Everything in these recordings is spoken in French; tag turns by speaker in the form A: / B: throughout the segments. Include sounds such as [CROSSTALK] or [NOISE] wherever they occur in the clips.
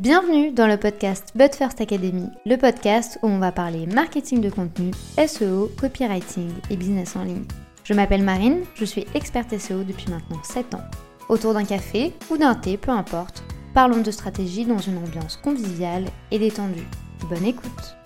A: Bienvenue dans le podcast But First Academy, le podcast où on va parler marketing de contenu, SEO, copywriting et business en ligne. Je m'appelle Marine, je suis experte SEO depuis maintenant 7 ans. Autour d'un café ou d'un thé, peu importe, parlons de stratégie dans une ambiance conviviale et détendue. Bonne écoute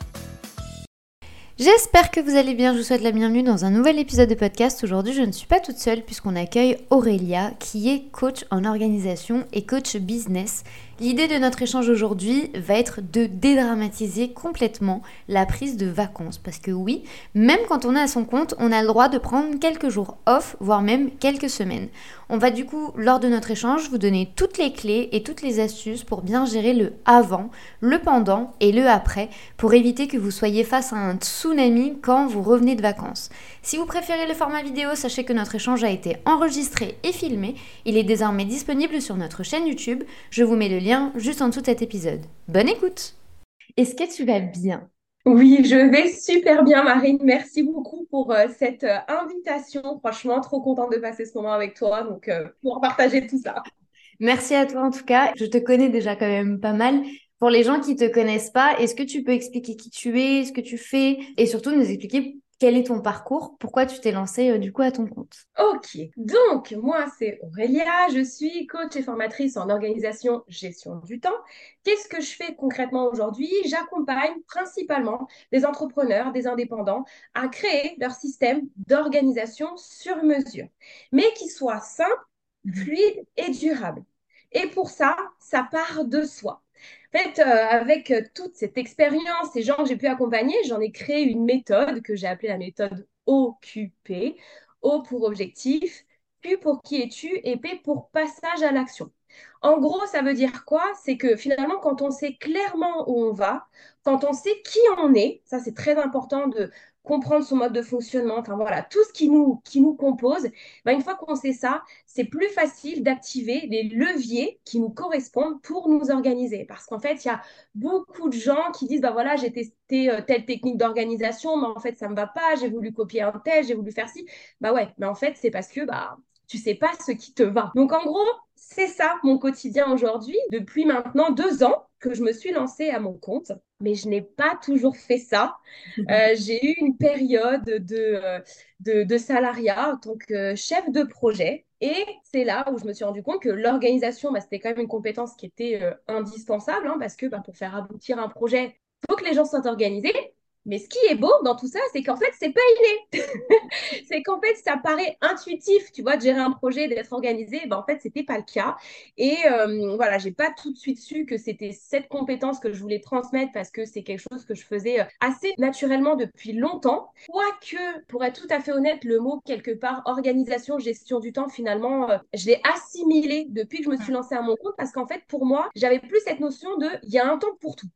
A: J'espère que vous allez bien, je vous souhaite la bienvenue dans un nouvel épisode de podcast. Aujourd'hui je ne suis pas toute seule puisqu'on accueille Aurélia qui est coach en organisation et coach business L'idée de notre échange aujourd'hui va être de dédramatiser complètement la prise de vacances. Parce que oui, même quand on est à son compte, on a le droit de prendre quelques jours off, voire même quelques semaines. On va du coup, lors de notre échange, vous donner toutes les clés et toutes les astuces pour bien gérer le avant, le pendant et le après, pour éviter que vous soyez face à un tsunami quand vous revenez de vacances. Si vous préférez le format vidéo, sachez que notre échange a été enregistré et filmé. Il est désormais disponible sur notre chaîne YouTube. Je vous mets le lien juste en dessous de cet épisode. Bonne écoute Est-ce que tu vas bien?
B: Oui, je vais super bien Marine. Merci beaucoup pour euh, cette euh, invitation. Franchement, trop contente de passer ce moment avec toi, donc euh, pour partager tout ça.
A: Merci à toi en tout cas. Je te connais déjà quand même pas mal. Pour les gens qui te connaissent pas, est-ce que tu peux expliquer qui tu es, ce que tu fais et surtout nous expliquer quel est ton parcours? Pourquoi tu t'es lancée euh, du coup à ton compte?
B: Ok, donc moi c'est Aurélia, je suis coach et formatrice en organisation gestion du temps. Qu'est-ce que je fais concrètement aujourd'hui? J'accompagne principalement des entrepreneurs, des indépendants à créer leur système d'organisation sur mesure, mais qui soit simple, mmh. fluide et durable. Et pour ça, ça part de soi. En fait, euh, avec euh, toute cette expérience, ces gens que j'ai pu accompagner, j'en ai créé une méthode que j'ai appelée la méthode OQP. O pour objectif, Q pour qui es-tu et P pour passage à l'action. En gros, ça veut dire quoi? C'est que finalement, quand on sait clairement où on va, quand on sait qui on est, ça c'est très important de comprendre son mode de fonctionnement, enfin voilà, tout ce qui nous, compose, ben, une fois qu'on sait ça, c'est plus facile d'activer les leviers qui nous correspondent pour nous organiser. Parce qu'en fait, il y a beaucoup de gens qui disent, ben voilà, j'ai testé euh, telle technique d'organisation, mais en fait, ça ne me va pas, j'ai voulu copier un tel, j'ai voulu faire ci. Bah ouais, mais en fait, c'est parce que bah, tu sais pas ce qui te va. Donc en gros, c'est ça mon quotidien aujourd'hui, depuis maintenant deux ans que je me suis lancée à mon compte, mais je n'ai pas toujours fait ça. [LAUGHS] Euh, j'ai eu une période de, euh, de, de, salariat en tant que chef de projet. Et c'est là où je me suis rendu compte que l'organisation, bah, c'était quand même une compétence qui était euh, indispensable, hein, parce que bah, pour faire aboutir un projet, il faut que les gens soient organisés. Mais ce qui est beau dans tout ça, c'est qu'en fait, c'est pas inné. [LAUGHS] c'est qu'en fait, ça paraît intuitif, tu vois, de gérer un projet, d'être organisé. Ben, en fait, c'était pas le cas. Et euh, voilà, j'ai pas tout de suite su que c'était cette compétence que je voulais transmettre parce que c'est quelque chose que je faisais euh, assez naturellement depuis longtemps. Quoique, pour être tout à fait honnête, le mot quelque part organisation, gestion du temps, finalement, euh, je l'ai assimilé depuis que je me suis lancée à mon compte parce qu'en fait, pour moi, j'avais plus cette notion de il y a un temps pour tout.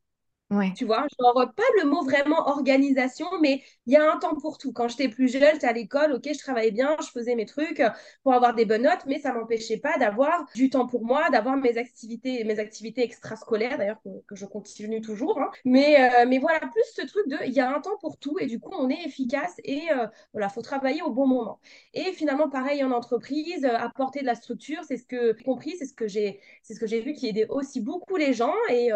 B: Tu vois, genre pas le mot vraiment organisation, mais il y a un temps pour tout. Quand j'étais plus jeune, j'étais à l'école, ok, je travaillais bien, je faisais mes trucs pour avoir des bonnes notes, mais ça m'empêchait pas d'avoir du temps pour moi, d'avoir mes activités, mes activités extrascolaires, d'ailleurs que, je continue toujours. Hein. Mais, euh, mais voilà, plus ce truc de, il y a un temps pour tout et du coup, on est efficace et euh, voilà, faut travailler au bon moment. Et finalement, pareil en entreprise, euh, apporter de la structure, c'est ce que j'ai compris, c'est ce que j'ai, c'est ce que j'ai vu qui aidait aussi beaucoup les gens. Et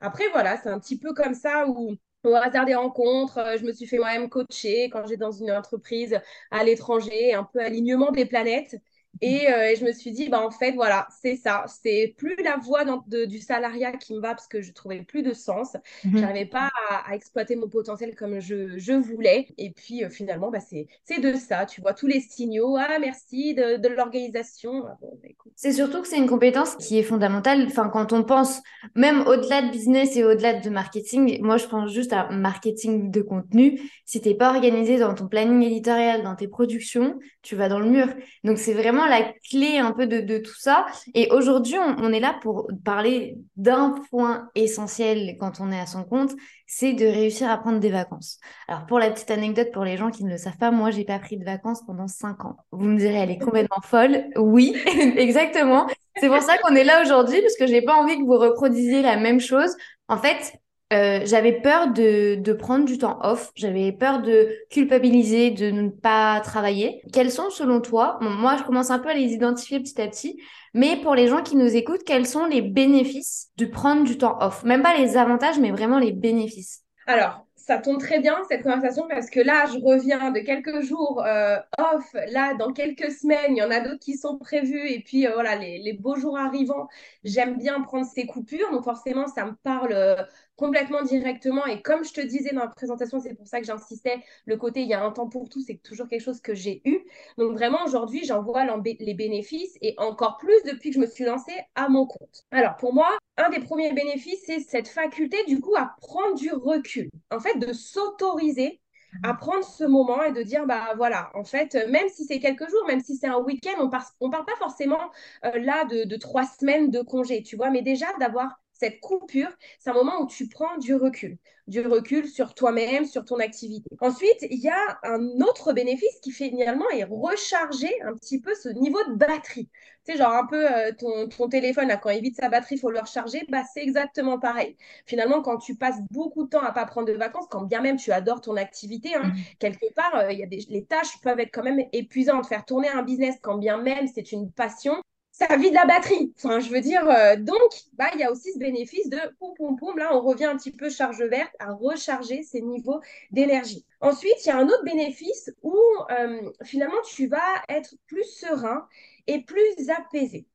B: après, voilà, c'est un petit peu comme ça où au hasard des rencontres, euh, je me suis fait moi-même coacher quand j'étais dans une entreprise à l'étranger, un peu alignement des planètes. Euh, et, je me suis dit, bah, en fait, voilà, c'est ça. C'est plus la voie du salariat qui me va parce que je trouvais plus de sens. Mhm. Je n'arrivais pas à, exploiter mon potentiel comme je, voulais. Et puis, euh, finalement, bah, c'est de ça. Tu vois tous les signaux. Ah, merci de, l'organisation. Ah, bah,
A: c'est surtout que c'est une compétence qui est fondamentale. Enfin, quand on pense même au-delà de business et au-delà de marketing, moi, je pense juste à marketing de contenu. Si tu n'es pas organisé dans ton planning éditorial, dans tes productions, tu vas dans le mur. Donc, c'est vraiment la clé un peu de, tout ça. Et aujourd'hui, on, est là pour parler d'un point essentiel quand on est à son compte, c'est de réussir à prendre des vacances. Alors, pour la petite anecdote, pour les gens qui ne le savent pas, moi, j'ai pas pris de vacances pendant cinq ans. Vous me direz, elle est complètement folle. Oui, [LAUGHS] exactement. C'est pour ça qu'on est là aujourd'hui, parce que j'ai pas envie que vous reproduisiez la même chose. En fait, euh, j'avais peur de, prendre du temps off, j'avais peur de culpabiliser, de ne pas travailler. Quels sont selon toi, moi je commence un peu à les identifier petit à petit, mais pour les gens qui nous écoutent, quels sont les bénéfices de prendre du temps off? Même pas les avantages, mais vraiment les bénéfices.
B: Alors, ça tombe très bien cette conversation parce que là, je reviens de quelques jours euh, off. Là, dans quelques semaines, il y en a d'autres qui sont prévus. Et puis, euh, voilà, les, beaux jours arrivant, j'aime bien prendre ces coupures. Donc, forcément, ça me parle complètement directement. Et comme je te disais dans la présentation, c'est pour ça que j'insistais, le côté il y a un temps pour tout, c'est toujours quelque chose que j'ai eu. Donc, vraiment, aujourd'hui, j'en vois les bénéfices et encore plus depuis que je me suis lancée à mon compte. Alors, pour moi, un des premiers bénéfices, c'est cette faculté, du coup, à prendre du recul. En fait, de s'autoriser à prendre ce moment et de dire, bah voilà, en fait, même si c'est quelques jours, même si c'est un week-end, on ne on parle pas forcément euh, là de, de, trois semaines de congé, tu vois, mais déjà d'avoir cette coupure, c'est un moment où tu prends du recul, du recul sur toi-même, sur ton activité. Ensuite, il y a un autre bénéfice qui finalement est recharger un petit peu ce niveau de batterie. Tu sais, genre un peu euh, ton, ton, téléphone, là, quand il vide sa batterie, il faut le recharger, bah, c'est exactement pareil. Finalement, quand tu passes beaucoup de temps à pas prendre de vacances, quand bien même tu adores ton activité, hein, mmh. quelque part, euh, il y a des, les tâches peuvent être quand même épuisantes. Faire tourner un business, quand bien même c'est une passion, ça vide la batterie. Enfin, je veux dire, euh, donc, bah, il y a aussi ce bénéfice de poum, poum, poum. Là, on revient un petit peu charge verte à recharger ces niveaux d'énergie. Ensuite, il y a un autre bénéfice où euh, finalement, tu vas être plus serein et plus apaisé.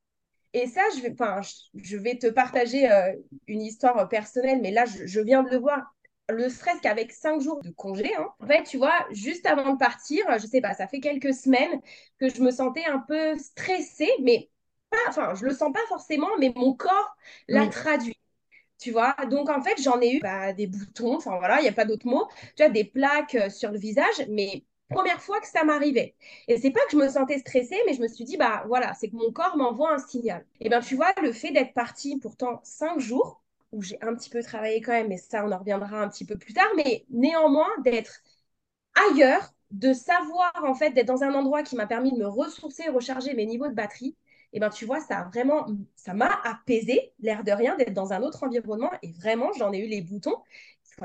B: Et ça, je vais, je vais te partager euh, une histoire personnelle, mais là, je, viens de le voir le stress qu'avec cinq jours de congé. Hein. En fait, tu vois, juste avant de partir, je sais pas, ça fait quelques semaines que je me sentais un peu stressée, mais enfin, je le sens pas forcément, mais mon corps l'a traduit. Tu vois, donc en fait, j'en ai eu bah, des boutons, enfin voilà, il n'y a pas d'autre mot, tu vois, des plaques euh, sur le visage, mais première fois que ça m'arrivait. Et c'est pas que je me sentais stressée, mais je me suis dit, bah voilà, c'est que mon corps m'envoie un signal. Et bien, tu vois, le fait d'être partie pourtant cinq jours, où j'ai un petit peu travaillé quand même, mais ça, on en reviendra un petit peu plus tard, mais néanmoins, d'être ailleurs, de savoir en fait, d'être dans un endroit qui m'a permis de me ressourcer, recharger mes niveaux de batterie, et ben tu vois, ça a vraiment, ça m'a apaisé, l'air de rien, d'être dans un autre environnement. Et vraiment, j'en ai eu les boutons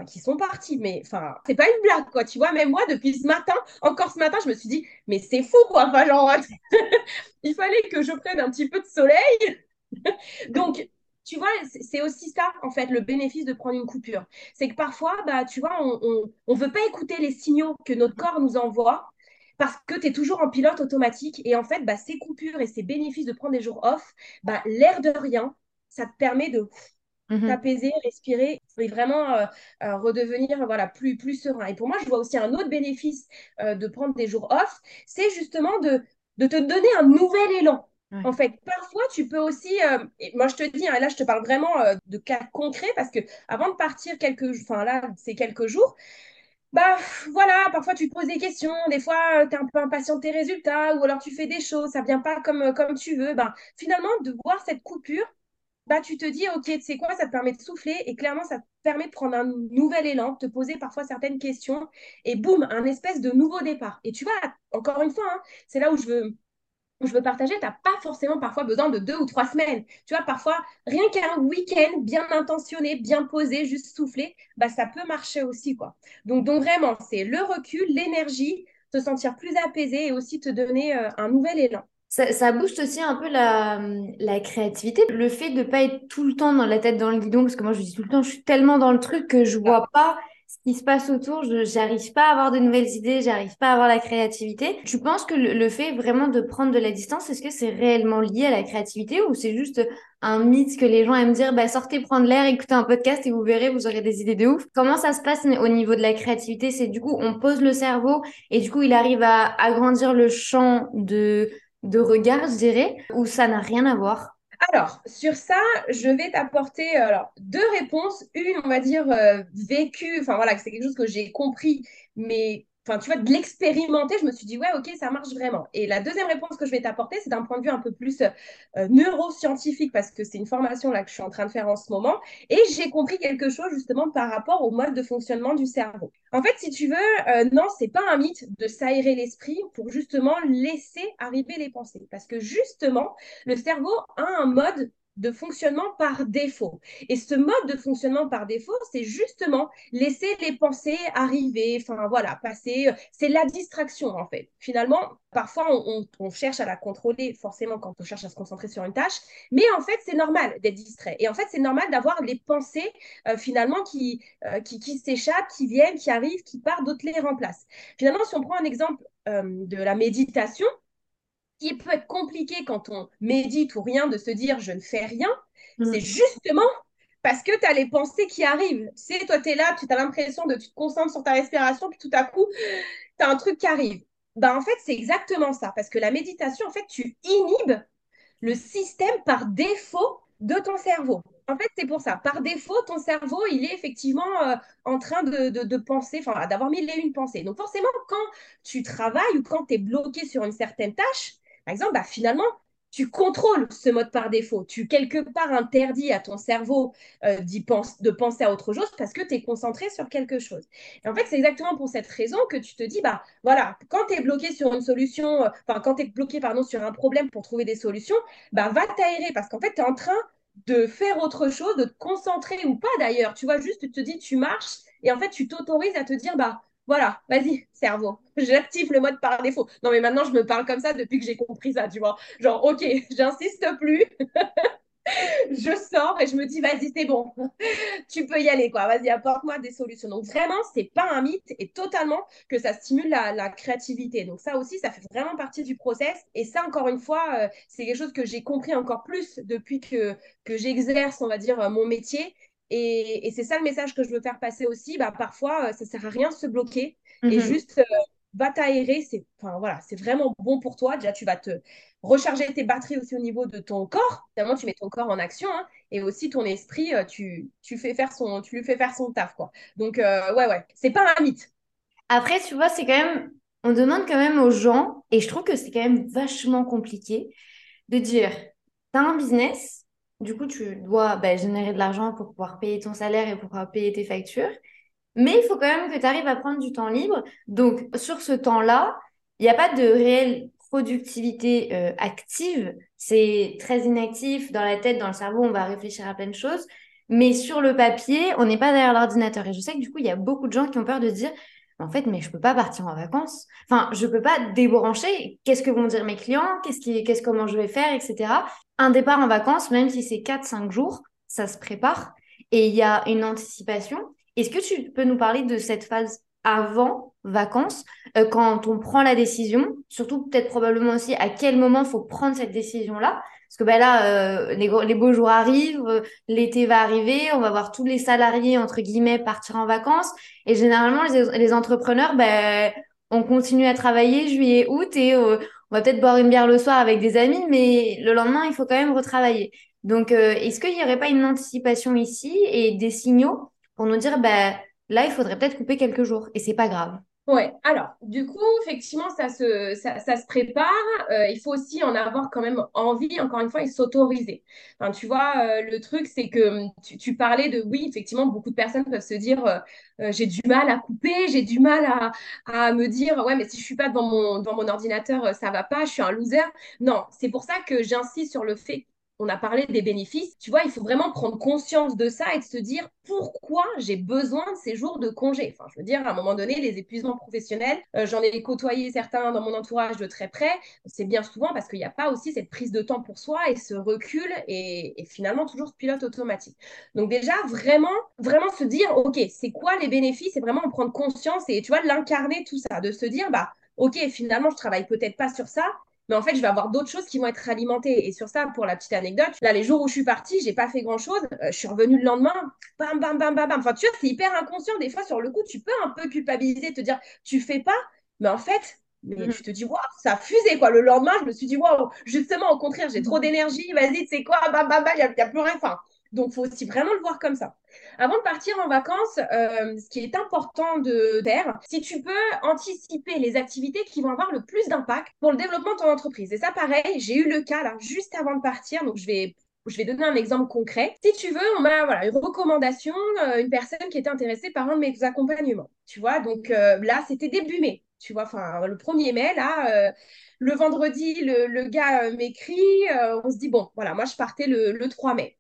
B: qui sont partis. Mais enfin, c'est pas une blague, quoi. Tu vois, même moi, depuis ce matin, encore ce matin, je me suis dit, mais c'est fou, quoi. Enfin, [LAUGHS] il fallait que je prenne un petit peu de soleil. [LAUGHS] Donc, tu vois, c'est aussi ça, en fait, le bénéfice de prendre une coupure. C'est que parfois, bah, tu vois, on ne veut pas écouter les signaux que notre corps nous envoie parce que tu es toujours en pilote automatique. Et en fait, bah, ces coupures et ces bénéfices de prendre des jours off, bah, l'air de rien, ça te permet de mhm. t'apaiser, respirer et vraiment euh, euh, redevenir voilà, plus, plus serein. Et pour moi, je vois aussi un autre bénéfice euh, de prendre des jours off, c'est justement de, de te donner un nouvel élan. En fait, parfois, tu peux aussi, et moi je te dis, hein, là je te parle vraiment de cas concrets parce que avant de partir quelques, enfin là c'est quelques jours, bah voilà, parfois tu te poses des questions, des fois tu es un peu impatient de tes résultats, ou alors tu fais des choses, ça vient pas comme, comme tu veux. Bah, finalement, de voir cette coupure, bah, tu te dis, ok, tu sais quoi, ça te permet de souffler et clairement, ça te permet de prendre un nouvel élan, de te poser parfois certaines questions et boum, un espèce de nouveau départ. Et tu vois, encore une fois, hein, c'est là où je veux je veux partager, tu n'as pas forcément parfois besoin de deux ou trois semaines. Tu vois, parfois, rien qu'un week-end bien intentionné, bien posé, juste soufflé, bah, ça peut marcher aussi. quoi. Donc, donc vraiment, c'est le recul, l'énergie, te sentir plus apaisé et aussi te donner euh, un nouvel élan.
A: Ça, ça, booste aussi un peu la, la créativité. Le fait de ne pas être tout le temps dans la tête dans le guidon, parce que moi je dis tout le temps, je suis tellement dans le truc que je vois pas qui se passe autour, j'arrive pas à avoir de nouvelles idées, j'arrive pas à avoir la créativité. Tu penses que le, fait vraiment de prendre de la distance, est-ce que c'est réellement lié à la créativité ou c'est juste un mythe que les gens aiment dire, bah, sortez prendre l'air, écoutez un podcast et vous verrez, vous aurez des idées de ouf. Comment ça se passe au niveau de la créativité? C'est du coup, on pose le cerveau et du coup, il arrive à agrandir le champ de, de regard, je dirais, ou ça n'a rien à voir?
B: Alors, sur ça, je vais t'apporter deux réponses. Une, on va dire, euh, vécue, enfin voilà, c'est quelque chose que j'ai compris, mais enfin, tu vois, de l'expérimenter, je me suis dit, ouais, ok, ça marche vraiment. Et la deuxième réponse que je vais t'apporter, c'est d'un point de vue un peu plus euh, neuroscientifique, parce que c'est une formation là que je suis en train de faire en ce moment, et j'ai compris quelque chose justement par rapport au mode de fonctionnement du cerveau. En fait, si tu veux, euh, non, c'est pas un mythe de s'aérer l'esprit pour justement laisser arriver les pensées, parce que justement, le cerveau a un mode de fonctionnement par défaut. Et ce mode de fonctionnement par défaut, c'est justement laisser les pensées arriver, enfin voilà, passer. C'est la distraction en fait. Finalement, parfois on, cherche à la contrôler forcément quand on cherche à se concentrer sur une tâche, mais en fait c'est normal d'être distrait. Et en fait c'est normal d'avoir les pensées euh, finalement qui, euh, qui, qui s'échappent, qui viennent, qui arrivent, qui partent, d'autres les remplacent. Finalement, si on prend un exemple euh, de la méditation, qui peut être compliqué quand on médite ou rien de se dire je ne fais rien, mm. c'est justement parce que tu as les pensées qui arrivent. Tu sais, toi, tu es là, tu as l'impression de tu te concentres sur ta respiration, puis tout à coup, tu as un truc qui arrive. Ben, en fait, c'est exactement ça. Parce que la méditation, en fait, tu inhibes le système par défaut de ton cerveau. En fait, c'est pour ça. Par défaut, ton cerveau, il est effectivement euh, en train de, de, penser, enfin, d'avoir mille et une pensées. Donc, forcément, quand tu travailles ou quand tu es bloqué sur une certaine tâche, par exemple, bah, finalement, tu contrôles ce mode par défaut. Tu, quelque part, interdis à ton cerveau euh, de penser à autre chose parce que tu es concentré sur quelque chose. Et en fait, c'est exactement pour cette raison que tu te dis, bah voilà, quand tu es bloqué sur une solution, euh, quand bloqué, pardon, sur un problème pour trouver des solutions, bah va t'aérer parce qu'en fait, tu es en train de faire autre chose, de te concentrer ou pas d'ailleurs. Tu vois, juste, tu te dis, tu marches et en fait, tu t'autorises à te dire, bah voilà, vas-y, cerveau, j'active le mode par défaut. Non, mais maintenant, je me parle comme ça depuis que j'ai compris ça, tu vois. Genre, ok, [LAUGHS] j'insiste plus. [LAUGHS] je sors et je me dis, vas-y, c'est bon, [LAUGHS] tu peux y aller, quoi. Vas-y, apporte-moi des solutions. Donc, vraiment, c'est pas un mythe et totalement que ça stimule la, créativité. Donc, ça aussi, ça fait vraiment partie du process. Et ça, encore une fois, euh, c'est quelque chose que j'ai compris encore plus depuis que, que j'exerce, on va dire, mon métier. Et, c'est ça le message que je veux faire passer aussi. Bah, parfois, euh, ça sert à rien de se bloquer et mhm. juste euh, va t'aérer. C'est enfin, voilà, vraiment bon pour toi. Déjà, tu vas te recharger tes batteries aussi au niveau de ton corps. Finalement, tu mets ton corps en action hein, et aussi ton esprit, euh, tu, tu, fais faire son, tu lui fais faire son taf. Quoi. Donc, ouais, ouais, c'est pas un mythe.
A: Après, tu vois, c'est quand même. On demande quand même aux gens, et je trouve que c'est quand même vachement compliqué, de dire tu as un business, du coup, tu dois bah, générer de l'argent pour pouvoir payer ton salaire et pour pouvoir payer tes factures. Mais il faut quand même que tu arrives à prendre du temps libre. Donc, sur ce temps-là, il n'y a pas de réelle productivité euh, active. C'est très inactif dans la tête, dans le cerveau, on va réfléchir à plein de choses. Mais sur le papier, on n'est pas derrière l'ordinateur. Et je sais que du coup, il y a beaucoup de gens qui ont peur de dire en fait, mais je peux pas partir en vacances. Enfin, je peux pas débrancher. Qu'est-ce que vont dire mes clients Qu'est-ce qui, qu'est-ce comment je vais faire, etc. Un départ en vacances, même si c'est 4-5 jours, ça se prépare et il y a une anticipation. Est-ce que tu peux nous parler de cette phase avant vacances, euh, quand on prend la décision, surtout peut-être probablement aussi à quel moment faut prendre cette décision-là parce que ben là, euh, les, beaux jours arrivent, euh, l'été va arriver, on va voir tous les salariés, entre guillemets, partir en vacances. Et généralement, les, entrepreneurs, ben, on continue à travailler juillet, août et on va peut-être boire une bière le soir avec des amis, mais le lendemain, il faut quand même retravailler. Donc, est-ce qu'il n'y aurait pas une anticipation ici et des signaux pour nous dire, ben, là, il faudrait peut-être couper quelques jours et c'est pas grave?
B: Ouais, alors, du coup, effectivement, ça se, ça, ça se prépare. Euh, il faut aussi en avoir quand même envie, encore une fois, et s'autoriser. Enfin, tu vois, euh, le truc, c'est que hum, tu, tu, parlais de, oui, effectivement, beaucoup de personnes peuvent se dire, euh, j'ai du mal à couper, j'ai du mal à, à, me dire, ouais, mais si je suis pas devant mon, devant mon ordinateur, ça va pas, je suis un loser. Non, c'est pour ça que j'insiste sur le fait on a parlé des bénéfices. Tu vois, il faut vraiment prendre conscience de ça et de se dire pourquoi j'ai besoin de ces jours de congé. Enfin, je veux dire, à un moment donné, les épuisements professionnels, euh, j'en ai côtoyé certains dans mon entourage de très près. C'est bien souvent parce qu'il n'y a pas aussi cette prise de temps pour soi et ce recul et, finalement toujours ce pilote automatique. Donc déjà, vraiment, vraiment se dire, OK, c'est quoi les bénéfices? Et vraiment en prendre conscience et tu vois, l'incarner tout ça, de se dire, bah, OK, finalement, je travaille peut-être pas sur ça, mais en fait, je vais avoir d'autres choses qui vont être alimentées. Et sur ça, pour la petite anecdote, là, les jours où je suis partie, j'ai pas fait grand-chose. Euh, je suis revenue le lendemain, bam, bam, bam, bam, bam. Enfin, tu vois, c'est hyper inconscient. Des fois, sur le coup, tu peux un peu culpabiliser, te dire, tu fais pas. Mais en fait, mais mm. tu te dis, waouh, ça a fusé, quoi. Le lendemain, je me suis dit, waouh, justement, au contraire, j'ai trop d'énergie. Vas-y, c'est quoi, bam, bam, bam, il n'y a, plus rien. Enfin, donc, il faut aussi vraiment le voir comme ça. Avant de partir en vacances, euh, ce qui est important de faire, si tu peux anticiper les activités qui vont avoir le plus d'impact pour le développement de ton entreprise. Et ça, pareil, j'ai eu le cas là, juste avant de partir. Donc, je vais donner un exemple concret. Si tu veux, on m'a voilà, une recommandation, euh, une personne qui était intéressée par un de mes accompagnements. Tu vois, donc euh, là, c'était début mai. tu vois, enfin, le 1er mai, là, le vendredi, le, gars m'écrit, on se dit, bon, voilà, moi, je partais le 3 mai.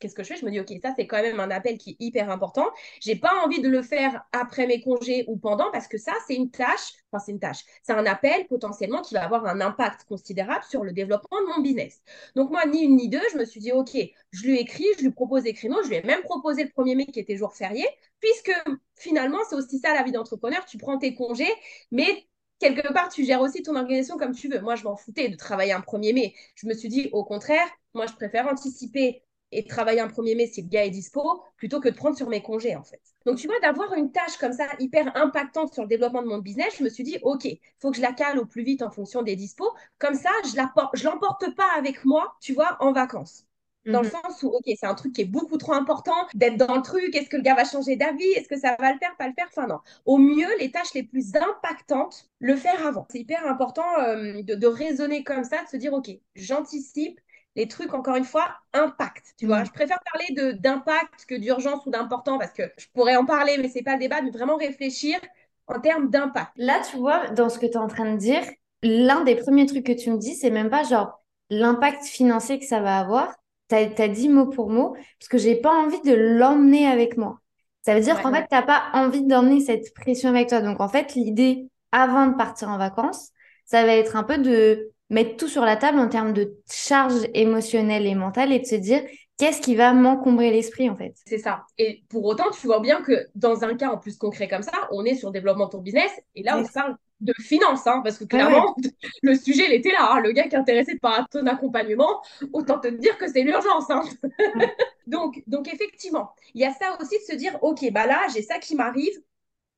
B: Qu'est-ce que je fais? Je me dis, OK, ça, c'est quand même un appel qui est hyper important. Je n'ai pas envie de le faire après mes congés ou pendant parce que ça, c'est une tâche, enfin, c'est une tâche, c'est un appel potentiellement qui va avoir un impact considérable sur le développement de mon business. Donc, moi, ni une ni deux, je me suis dit, OK, je lui écris, je lui propose des créneaux, je lui ai même proposé le 1er mai qui était jour férié, puisque finalement, c'est aussi ça la vie d'entrepreneur. Tu prends tes congés, mais quelque part, tu gères aussi ton organisation comme tu veux. Moi, je m'en foutais de travailler un 1er mai. Je me suis dit, au contraire, moi, je préfère anticiper et travailler un 1er mai si le gars est dispo, plutôt que de prendre sur mes congés, en fait. Donc, tu vois, d'avoir une tâche comme ça hyper impactante sur le développement de mon business, je me suis dit, OK, il faut que je la cale au plus vite en fonction des dispos. Comme ça, je ne l'emporte pas avec moi, tu vois, en vacances. Dans le mhm. sens où, OK, c'est un truc qui est beaucoup trop important d'être dans le truc. Est-ce que le gars va changer d'avis? Est-ce que ça va le faire Pas le faire? Enfin, non. Au mieux, les tâches les plus impactantes, le faire avant. C'est hyper important euh, de, de raisonner comme ça, de se dire, OK, j'anticipe les trucs, encore une fois, impact. Tu vois, mm. je préfère parler d'impact que d'urgence ou d'important parce que je pourrais en parler, mais c'est pas le débat, mais vraiment réfléchir en termes d'impact.
A: Là, tu vois, dans ce que tu es en train de dire, l'un des premiers trucs que tu me dis, c'est même pas genre l'impact financier que ça va avoir. Tu as, dit mot pour mot, parce que j'ai pas envie de l'emmener avec moi. Ça veut dire qu'en fait, tu n'as pas envie d'emmener cette pression avec toi. Donc, en fait, l'idée, avant de partir en vacances, ça va être un peu de mettre tout sur la table en termes de charge émotionnelle et mentale et de se dire qu'est-ce qui va m'encombrer l'esprit en fait?
B: C'est ça. Et pour autant, tu vois bien que dans un cas en plus concret comme ça, on est sur développement de ton business et là, on parle de finance, hein, parce que clairement, [LAUGHS] le sujet, il était là. Hein. Le gars qui est intéressé par ton accompagnement, autant te dire que c'est l'urgence. Hein. [LAUGHS] donc, donc, effectivement, il y a ça aussi de se dire, OK, bah là, j'ai ça qui m'arrive,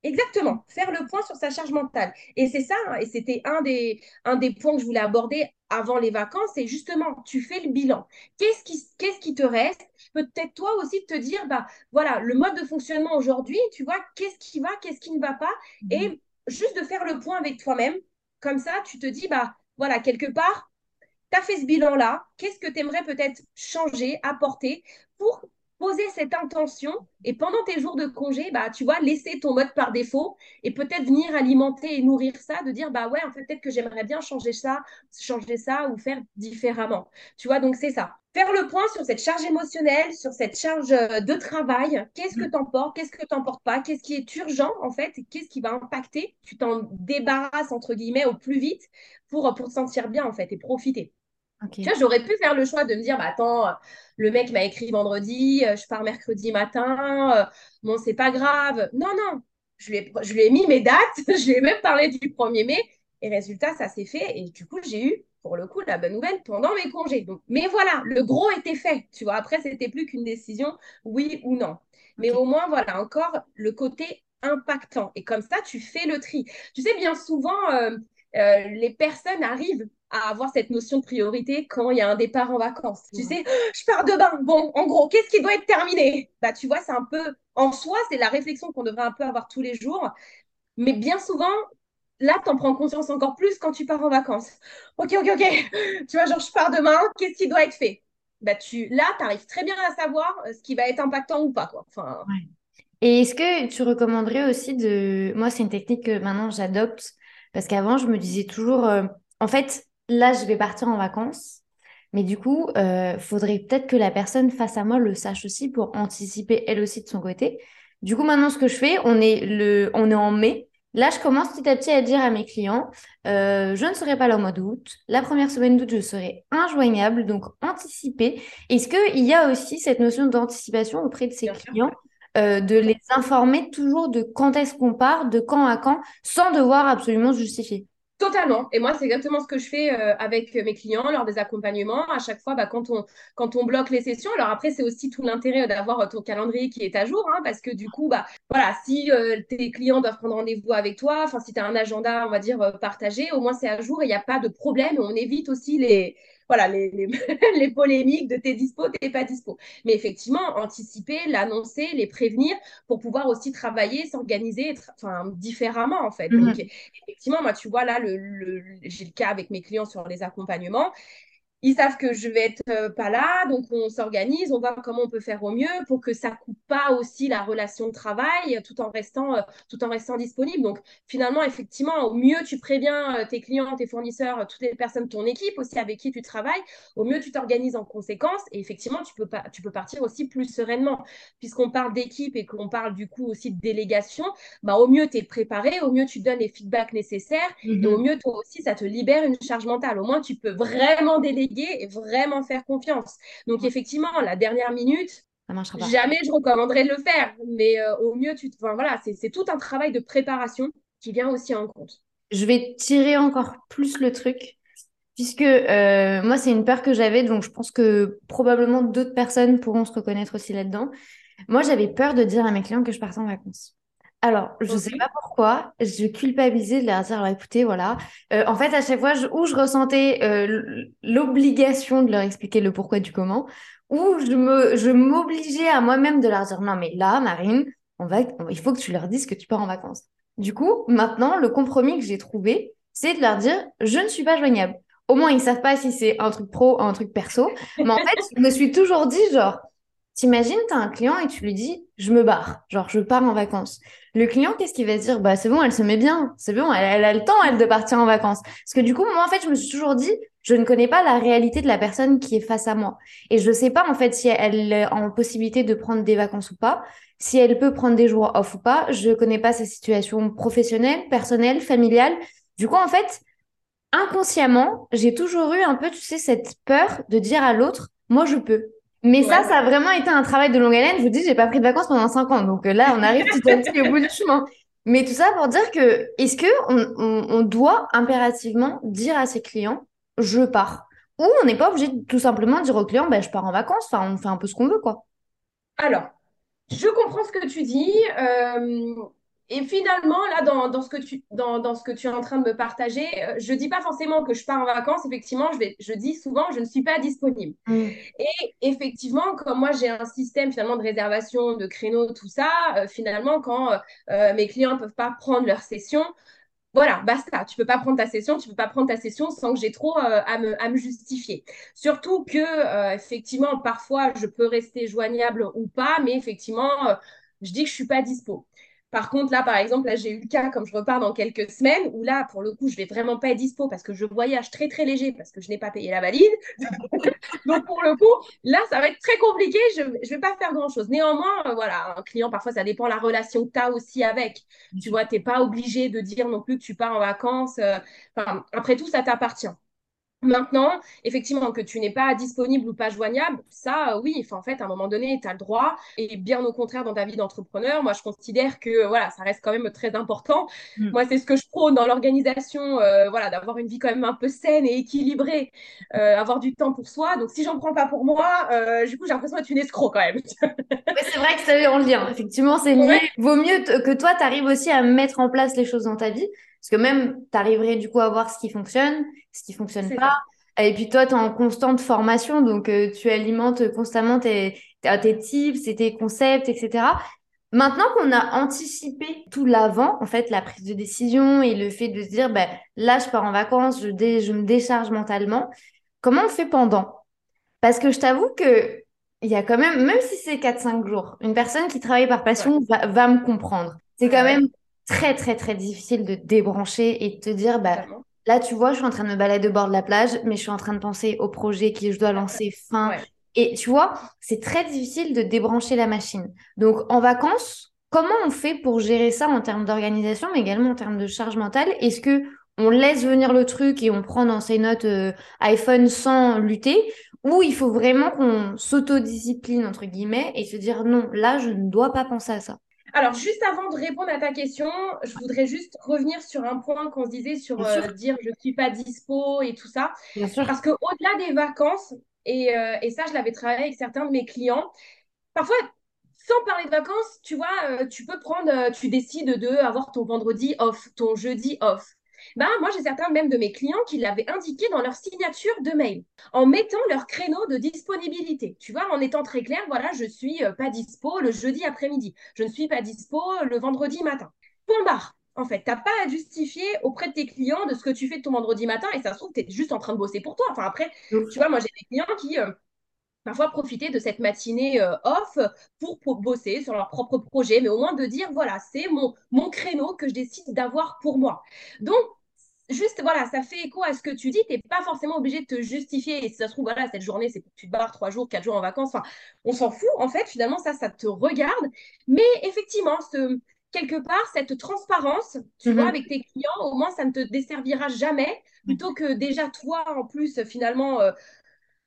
B: Exactement, faire le point sur sa charge mentale. Et c'est ça, hein, et c'était un des, un des points que je voulais aborder avant les vacances, c'est justement, tu fais le bilan. Qu'est-ce qui, qu'est-ce qui te reste? Peut-être toi aussi te dire, bah voilà, le mode de fonctionnement aujourd'hui, tu vois, qu'est-ce qui va, qu'est-ce qui ne va pas? Mmh. Et juste de faire le point avec toi-même, comme ça, tu te dis, bah voilà, quelque part, tu as fait ce bilan-là, qu'est-ce que tu aimerais peut-être changer, apporter pour poser cette intention et pendant tes jours de congé, bah, tu vois, laisser ton mode par défaut et peut-être venir alimenter et nourrir ça, de dire, bah ouais, en fait, peut-être que j'aimerais bien changer ça, changer ça ou faire différemment. Tu vois, donc c'est ça. Faire le point sur cette charge émotionnelle, sur cette charge euh, de travail. Qu'est-ce que tu emportes, qu'est-ce que tu n'emportes pas, qu'est-ce qui est urgent en fait, qu'est-ce qui va impacter? Tu t'en débarrasses entre guillemets au plus vite pour, pour te sentir bien en fait et profiter. Tu vois, j'aurais pu faire le choix de me dire, bah, attends, le mec m'a écrit vendredi, euh, je pars mercredi matin, euh, bon, c'est pas grave. Non, non, je lui, ai, je lui ai mis mes dates, [LAUGHS] je lui ai même parlé du 1er mai, et résultat, ça s'est fait, et du coup, j'ai eu, pour le coup, la bonne nouvelle pendant mes congés. Donc, mais voilà, le gros était fait, tu vois. Après, c'était plus qu'une décision, oui ou non. Mais au moins, voilà, encore le côté impactant. Et comme ça, tu fais le tri. Tu sais, bien souvent, euh, les personnes arrivent à avoir cette notion de priorité quand il y a un départ en vacances. Tu sais, je pars de bain. Bon, en gros, qu'est-ce qui doit être terminé? Bah, tu vois, c'est un peu en soi, c'est la réflexion qu'on devrait un peu avoir tous les jours. Mais bien souvent, là, tu en prends conscience encore plus quand tu pars en vacances. Ok, ok, ok. [LAUGHS] Tu vois, genre, je pars demain. Qu'est-ce qui doit être fait? Bah, tu, Là, tu arrives très bien à savoir euh, ce qui va être impactant ou pas. Quoi. Enfin...
A: Et est-ce que tu recommanderais aussi de... Moi, c'est une technique que maintenant j'adopte parce qu'avant, je me disais toujours, euh, en fait, là, je vais partir en vacances. Mais du coup, euh, faudrait peut-être que la personne face à moi le sache aussi pour anticiper elle aussi de son côté. Du coup, maintenant, ce que je fais, on est, le, on est en mai. Là, je commence petit à petit à dire à mes clients, euh, je ne serai pas là au mois d'août. La première semaine d'août, je serai injoignable, donc anticiper. Est-ce qu'il y a aussi cette notion d'anticipation auprès de ses clients, euh, de les informer toujours de quand est-ce qu'on part, de quand à quand, sans devoir absolument justifier
B: Totalement. Et moi, c'est exactement ce que je fais euh, avec mes clients lors des accompagnements. À chaque fois, bah, quand, on, bloque les sessions, alors après, c'est aussi tout l'intérêt d'avoir ton calendrier qui est à jour, hein, parce que du coup, bah, voilà, si euh, tes clients doivent prendre rendez-vous avec toi, enfin, si tu as un agenda, on va dire, euh, partagé, au moins c'est à jour et il n'y a pas de problème. On évite aussi les, voilà, les, [LAUGHS] les, polémiques de t'es dispo, t'es pas dispo. Mais effectivement, anticiper, l'annoncer, les prévenir pour pouvoir aussi travailler, s'organiser enfin, différemment, en fait. Donc, mhm. effectivement, moi, tu vois, là, le, j'ai le cas avec mes clients sur les accompagnements ils savent que je vais être euh, pas là, donc on s'organise, on voit comment on peut faire au mieux pour que ça coupe pas aussi la relation de travail tout en restant, euh, tout en restant disponible. Donc finalement, effectivement, au mieux tu préviens euh, tes clients, tes fournisseurs, toutes les personnes de ton équipe aussi avec qui tu travailles, au mieux tu t'organises en conséquence et effectivement tu peux, pas, tu peux partir aussi plus sereinement. Puisqu'on parle d'équipe et qu'on parle du coup aussi de délégation, bah, au mieux tu es préparé, au mieux tu donnes les feedbacks nécessaires et au mhm. mieux toi aussi ça te libère une charge mentale. Au moins tu peux vraiment déléguer et vraiment faire confiance. Donc, effectivement, la dernière minute, jamais je recommanderais de le faire. Mais euh, au mieux, tu enfin, voilà, c'est tout un travail de préparation qui vient aussi en compte.
A: Je vais tirer encore plus le truc. Puisque euh, moi, c'est une peur que j'avais, donc je pense que probablement d'autres personnes pourront se reconnaître aussi là-dedans. Moi, j'avais peur de dire à mes clients que je partais en vacances. Alors, je ne sais pas pourquoi, je culpabilisais de leur dire, alors écoutez, voilà. Euh, en fait, à chaque fois où je ressentais euh, l'obligation de leur expliquer le pourquoi du comment, où je me, je m'obligeais à moi-même de leur dire, non, mais là, Marine, on va, il faut que tu leur dises que tu pars en vacances. Du coup, maintenant, le compromis que j'ai trouvé, c'est de leur dire, je ne suis pas joignable. Au moins, ils savent pas si c'est un truc pro ou un truc perso. Mais en fait, je me suis toujours dit, genre, T'imagines, tu as un client et tu lui dis, je me barre, genre je pars en vacances. Le client, qu'est-ce qu'il va dire? Bah c'est bon, elle se met bien, c'est bon, elle, a le temps, elle, de partir en vacances. Parce que du coup, moi, en fait, je me suis toujours dit, je ne connais pas la réalité de la personne qui est face à moi. Et je ne sais pas, en fait, si elle est en possibilité de prendre des vacances ou pas, si elle peut prendre des jours off ou pas. Je ne connais pas sa situation professionnelle, personnelle, familiale. Du coup, en fait, inconsciemment, j'ai toujours eu un peu, tu sais, cette peur de dire à l'autre, moi, je peux. Mais ça, ça a vraiment été un travail de longue haleine. Je vous dis, j'ai pas pris de vacances pendant cinq ans. Donc euh, là, on arrive petit à petit au bout du chemin. Mais tout ça pour dire que, est-ce que on, doit impérativement dire à ses clients, je pars? Ou on n'est pas obligé de tout simplement dire aux clients, ben, je pars en vacances. Enfin, on fait un peu ce qu'on veut, quoi.
B: Alors, je comprends ce que tu dis. Euh, et finalement, là, dans, dans, ce que tu, dans, dans, ce que tu es en train de me partager, euh, je ne dis pas forcément que je pars en vacances. Effectivement, je, vais, je dis souvent, je ne suis pas disponible. Mm. Et effectivement, comme moi, j'ai un système finalement de réservation, de créneaux, tout ça, euh, finalement, quand euh, mes clients ne peuvent pas prendre leur session, voilà, basta. Tu peux pas prendre ta session, tu peux pas prendre ta session sans que j'ai trop à, me, à, me, justifier. Surtout que, effectivement, parfois, je peux rester joignable ou pas, mais effectivement, je dis que je suis pas dispo. Par contre, là, par exemple, là, j'ai eu le cas, comme je repars dans quelques semaines, où là, pour le coup, je vais vraiment pas être dispo parce que je voyage très, très léger parce que je n'ai pas payé la valide. [LAUGHS] Donc, pour le coup, là, ça va être très compliqué. Je ne vais pas faire grand-chose. Néanmoins, euh, voilà, un client, parfois, ça dépend de la relation que tu as aussi avec. Tu vois, tu n'es pas obligé de dire non plus que tu pars en vacances. Euh, après tout, ça t'appartient. Maintenant, effectivement, que tu n'es pas disponible ou pas joignable, ça, euh, oui, en fait, à un moment donné, tu as le droit. Et bien au contraire, dans ta vie d'entrepreneur, moi, je considère que voilà, ça reste quand même très important. Mm. Moi, c'est ce que je prône dans l'organisation, euh, voilà, d'avoir une vie quand même un peu saine et équilibrée, euh, avoir du temps pour soi. Donc, si j'en prends pas pour moi, du coup, j'ai l'impression d'être une escroc quand même. [LAUGHS]
A: c'est vrai que c'est en lien. Effectivement, c'est lié. Vaut mieux que toi, tu arrives aussi à mettre en place les choses dans ta vie. Parce que même, tu arriverais du coup à voir ce qui fonctionne, ce qui fonctionne pas. Et puis toi, tu es en constante formation, donc euh, tu alimentes constamment tes, tes tips et tes concepts, etc. Maintenant qu'on a anticipé tout l'avant, en fait, la prise de décision et le fait de se dire, ben, là, je pars en vacances, je, je me décharge mentalement, comment on fait pendant? Parce que je t'avoue que il y a quand même, même si c'est 4-5 jours, une personne qui travaille par passion va, va me comprendre. C'est quand même très, très, très difficile de débrancher et de te dire, bah, là, tu vois, je suis en train de me balader au bord de la plage, mais je suis en train de penser au projet que je dois lancer fin. Et tu vois, c'est très difficile de débrancher la machine. Donc, en vacances, comment on fait pour gérer ça en termes d'organisation, mais également en termes de charge mentale? Est-ce que on laisse venir le truc et on prend dans ses notes euh, iPhone sans lutter? Ou il faut vraiment qu'on s'autodiscipline, entre guillemets, et se dire non, là, je ne dois pas penser à ça?
B: Alors, juste avant de répondre à ta question, je voudrais juste revenir sur un point qu'on se disait sur euh, dire je ne suis pas dispo et tout ça. Bien sûr. Parce qu'au-delà des vacances, et, euh, et ça, je l'avais travaillé avec certains de mes clients, parfois, sans parler de vacances, tu vois, euh, tu peux prendre, tu décides de avoir ton vendredi off, ton jeudi off. Bah, moi, j'ai certains même de mes clients qui l'avaient indiqué dans leur signature de mail, en mettant leur créneau de disponibilité. Tu vois, en étant très clair, voilà, je suis euh, pas dispo le jeudi après-midi, je ne suis pas dispo le vendredi matin. Point barre. en fait. Tu n'as pas à justifier auprès de tes clients de ce que tu fais de ton vendredi matin et ça se trouve, tu es juste en train de bosser pour toi. Enfin, après, tu vois, moi, j'ai des clients qui. Euh, parfois profiter de cette matinée euh, off pour, pour, bosser sur leur propre projet, mais au moins de dire, voilà, c'est mon, mon créneau que je décide d'avoir pour moi. Donc, juste, voilà, ça fait écho à ce que tu dis. Tu n'es pas forcément obligé de te justifier. Et si ça se trouve, voilà, cette journée, c'est que tu te barres trois jours, quatre jours en vacances. Enfin, on s'en fout. En fait, finalement, ça, ça te regarde. Mais effectivement, ce, quelque part, cette transparence, tu vois, mhm. avec tes clients, au moins, ça ne te desservira jamais. Plutôt que déjà, toi, en plus, finalement, euh,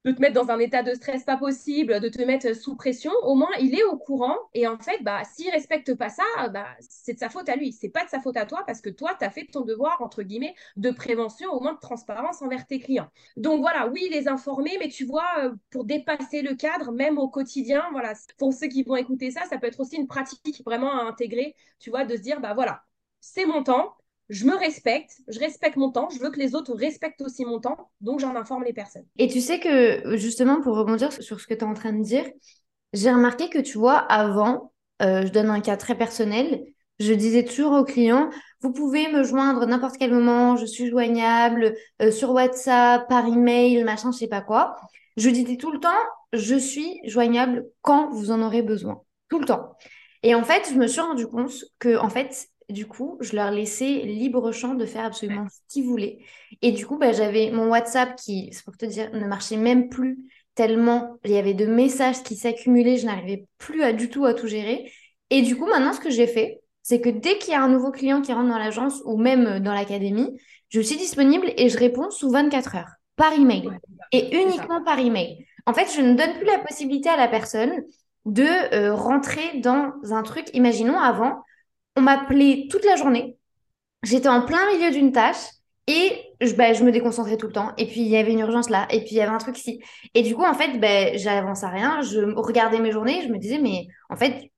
B: de te mettre dans un état de stress pas possible, de te mettre sous pression, au moins il est au courant. Et en fait, bah, s'il respecte pas ça, bah, c'est de sa faute à lui. C'est pas de sa faute à toi parce que toi, tu as fait ton devoir, entre guillemets, de prévention, au moins de transparence envers tes clients. Donc voilà, oui, les informer, mais tu vois, euh, pour dépasser le cadre, même au quotidien, voilà, pour ceux qui vont écouter ça, ça peut être aussi une pratique vraiment à intégrer, tu vois, de se dire, bah voilà, c'est mon temps, je me respecte, je respecte mon temps, je veux que les autres respectent aussi mon temps, donc j'en informe les personnes.
A: Et tu sais que, justement, pour rebondir sur ce que tu es en train de dire, j'ai remarqué que, tu vois, avant, euh, je donne un cas très personnel, je disais toujours aux clients, vous pouvez me joindre n'importe quel moment, je suis joignable euh, sur WhatsApp, par email, machin, je sais pas quoi. Je disais tout le temps, je suis joignable quand vous en aurez besoin, tout le temps. Et en fait, je me suis rendu compte que, en fait, du coup, je leur laissais libre champ de faire absolument ce qu'ils voulaient. Et du coup, bah, j'avais mon WhatsApp qui, c'est pour te dire, ne marchait même plus tellement il y avait de messages qui s'accumulaient, je n'arrivais plus à, du tout à tout gérer. Et du coup, maintenant, ce que j'ai fait, c'est que dès qu'il y a un nouveau client qui rentre dans l'agence ou même dans l'académie, je suis disponible et je réponds sous 24 heures par email et uniquement par email. En fait, je ne donne plus la possibilité à la personne de euh, rentrer dans un truc. Imaginons avant, on m'appelait toute la journée. J'étais en plein milieu d'une tâche et je, bah, je me déconcentrais tout le temps. Et puis, il y avait une urgence là. Et puis, il y avait un truc ici. Et du coup, en fait, bah, j'avance à rien. Je regardais mes journées. Je me disais, mais en fait,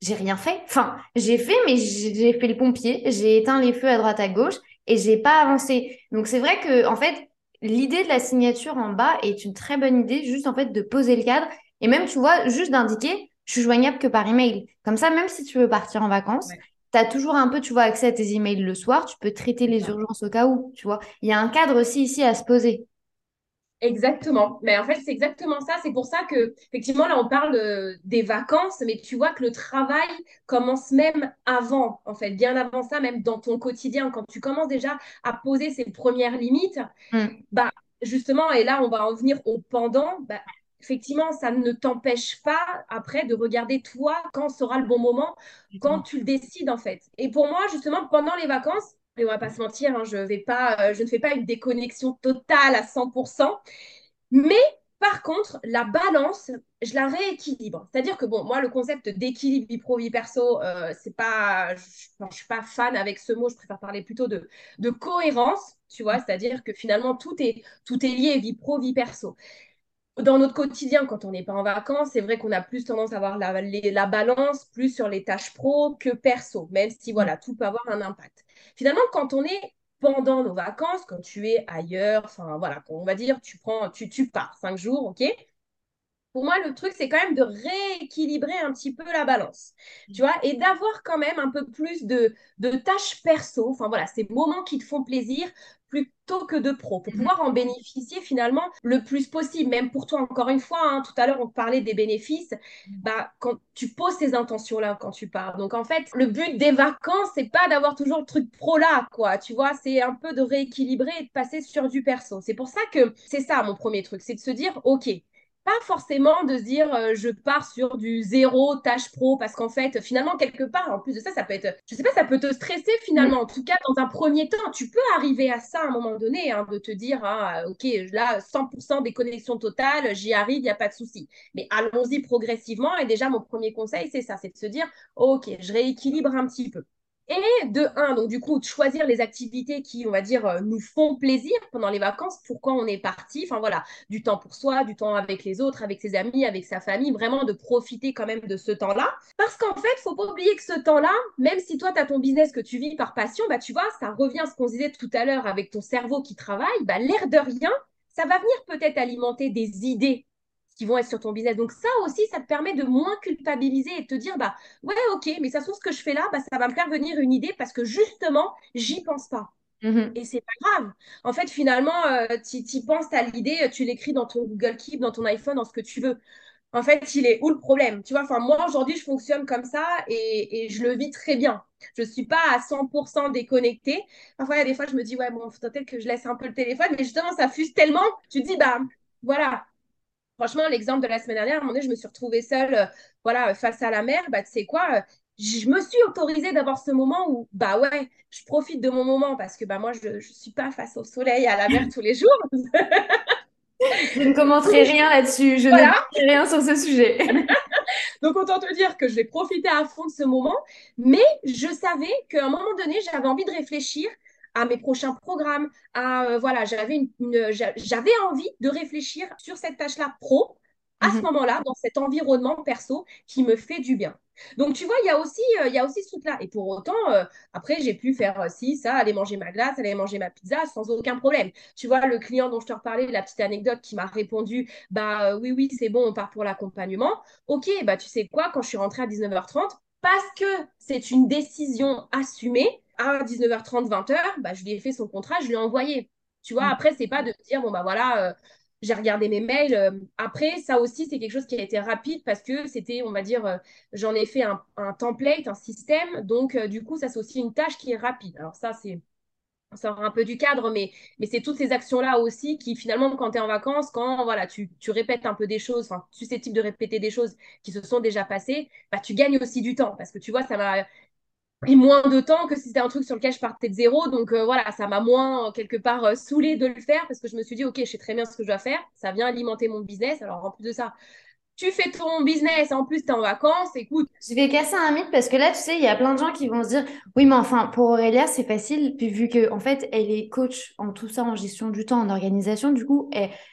A: j'ai rien fait. Enfin, j'ai fait, mais j'ai fait le pompier. J'ai éteint les feux à droite à gauche et j'ai pas avancé. Donc, c'est vrai que, en fait, l'idée de la signature en bas est une très bonne idée. Juste, en fait, de poser le cadre. Et même, tu vois, juste d'indiquer, je suis joignable que par email. Comme ça, même si tu veux partir en vacances, tu as toujours un peu, tu vois, accès à tes emails le soir, tu peux traiter les urgences au cas où, tu vois. Il y a un cadre aussi ici à se poser.
B: Exactement. Mais en fait, c'est exactement ça. C'est pour ça que, effectivement, là, on parle des vacances, mais tu vois que le travail commence même avant, en fait, bien avant ça, même dans ton quotidien. Quand tu commences déjà à poser ces premières limites, mm. bah, justement, et là, on va en venir au pendant, bah, effectivement, ça ne t'empêche pas après de regarder toi quand sera le bon moment, quand tu le décides en fait. Et pour moi, justement, pendant les vacances, et on va pas se mentir, hein, je, vais pas, euh, je ne fais pas une déconnexion totale à 100%, mais par contre, la balance, je la rééquilibre. C'est-à-dire que, bon, moi, le concept d'équilibre vie pro, vie perso, euh, c'est pas, je ne suis pas fan avec ce mot, je préfère parler plutôt de, de cohérence, tu vois, c'est-à-dire que finalement, tout est, tout est lié, vie pro, vie perso dans notre quotidien, quand on n'est pas en vacances, c'est vrai qu'on a plus tendance à avoir la, la, balance plus sur les tâches pro que perso, même si voilà, tout peut avoir un impact. Finalement, quand on est pendant nos vacances, quand tu es ailleurs, enfin voilà, on va dire, tu prends, tu, tu pars cinq jours, ok pour moi, le truc, c'est quand même de rééquilibrer un petit peu la balance, tu vois, et d'avoir quand même un peu plus de, de tâches perso, enfin voilà, ces moments qui te font plaisir plutôt que de pro, pour mhm. pouvoir en bénéficier finalement le plus possible, même pour toi, encore une fois, hein, tout à l'heure, on parlait des bénéfices, mhm. bah, quand tu poses ces intentions-là quand tu pars. Donc, en fait, le but des vacances, c'est pas d'avoir toujours le truc pro là, quoi, tu vois, c'est un peu de rééquilibrer et de passer sur du perso. C'est pour ça que c'est ça mon premier truc, c'est de se dire, OK, forcément de dire euh, je pars sur du zéro tâche pro parce qu'en fait finalement quelque part en plus de ça ça peut être je sais pas ça peut te stresser finalement en tout cas dans un premier temps. Tu peux arriver à ça à un moment donné hein, de te dire ah, ok là 100% des connexions totales j'y arrive il n'y a pas de souci. Mais allons-y progressivement. Et déjà mon premier conseil c'est ça c'est de se dire ok je rééquilibre un petit peu et de un, donc du coup, de choisir les activités qui, on va dire, euh, nous font plaisir pendant les vacances, pourquoi on est parti, enfin voilà, du temps pour soi, du temps avec les autres, avec ses amis, avec sa famille, vraiment de profiter quand même de ce temps-là. Parce qu'en fait, faut pas oublier que ce temps-là, même si toi, tu as ton business que tu vis par passion, bah tu vois, ça revient à ce qu'on disait tout à l'heure avec ton cerveau qui travaille, bah l'air de rien, ça va venir peut-être alimenter des idées qui vont être sur ton business. Donc ça aussi, ça te permet de moins culpabiliser et de te dire, bah ouais, ok, mais ça se trouve ce que je fais là, bah, ça va me faire venir une idée parce que justement, j'y pense pas.
A: Mhm.
B: Et c'est pas grave. En fait, finalement, euh, tu y penses, à l'idée, tu l'écris dans ton Google Keep, dans ton iPhone, dans ce que tu veux. En fait, il est où le problème? Tu vois, enfin, moi, aujourd'hui, je fonctionne comme ça et, et, je le vis très bien. Je ne suis pas à 100% déconnectée. Parfois, il y a des fois, je me dis, ouais, bon, faut peut-être que je laisse un peu le téléphone, mais justement, ça fuse tellement, tu te dis, bah, voilà. Franchement, l'exemple de la semaine dernière, à un moment donné, je me suis retrouvée seule, euh, voilà, face à la mer. Bah, tu sais quoi euh, je me suis autorisée d'avoir ce moment où, bah ouais, je profite de mon moment parce que bah moi, je ne suis pas face au soleil, à la mer tous les jours. [LAUGHS]
A: je ne commenterai rien là-dessus. Je voilà. ne rien sur ce sujet. [LAUGHS]
B: Donc, autant te dire que je vais profiter à fond de ce moment. Mais je savais qu'à un moment donné, j'avais envie de réfléchir à mes prochains programmes. À, euh, voilà, j'avais une, une j'avais envie de réfléchir sur cette tâche-là pro à ce mhm. moment-là, dans cet environnement perso qui me fait du bien. Donc, tu vois, il y a aussi, euh, il y a aussi ce truc-là. Et pour autant, euh, après, j'ai pu faire euh, ci, ça, aller manger ma glace, aller manger ma pizza sans aucun problème. Tu vois, le client dont je te reparlais, la petite anecdote qui m'a répondu, bah oui, oui, c'est bon, on part pour l'accompagnement. Ok, bah tu sais quoi, quand je suis rentrée à 19h30, parce que c'est une décision assumée, à 19h30, 20h, bah, je lui ai fait son contrat, je lui ai envoyé. Tu vois, mm. après, c'est pas de dire, bon, bah voilà, j'ai regardé mes mails. Euh, après, ça aussi, c'est quelque chose qui a été rapide parce que c'était, on va dire, euh, j'en ai fait un, template, un système. Donc, euh, du coup, ça, c'est aussi une tâche qui est rapide. Alors, ça, c'est. Ça sort un peu du cadre, mais, mais c'est toutes ces actions-là aussi qui, finalement, quand tu es en vacances, quand voilà, tu, tu répètes un peu des choses, enfin, susceptible de répéter des choses qui se sont déjà passées, bah, tu gagnes aussi du temps. Parce que tu vois, ça m'a pris moins de temps que si c'était un truc sur lequel je partais de zéro. Donc euh, voilà, ça m'a moins euh, quelque part euh, saoulé de le faire parce que je me suis dit, OK, je sais très bien ce que je dois faire. Ça vient alimenter mon business. Alors en plus de ça, tu fais ton business, en plus tu es en vacances, écoute.
A: Je vais casser un mythe parce que là, tu sais, il y a plein de gens qui vont se dire, oui, mais enfin, pour Aurélia, c'est facile, puis vu que en fait, elle est coach en tout ça, en gestion du temps, en organisation, du coup,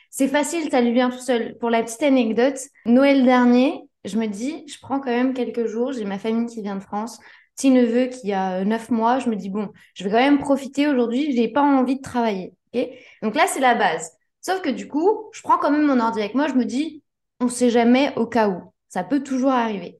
A: c'est facile, ça lui vient tout seul. Pour la petite anecdote, Noël dernier, je me dis, je prends quand même quelques jours, j'ai ma famille qui vient de France, petit neveu qui a neuf mois, je me dis, bon, je vais quand même profiter aujourd'hui, je n'ai pas envie de travailler. Donc là, c'est la base. Sauf que du coup, je prends quand même mon ordi avec moi, je me dis, on ne sait jamais au cas où. Ça peut toujours arriver.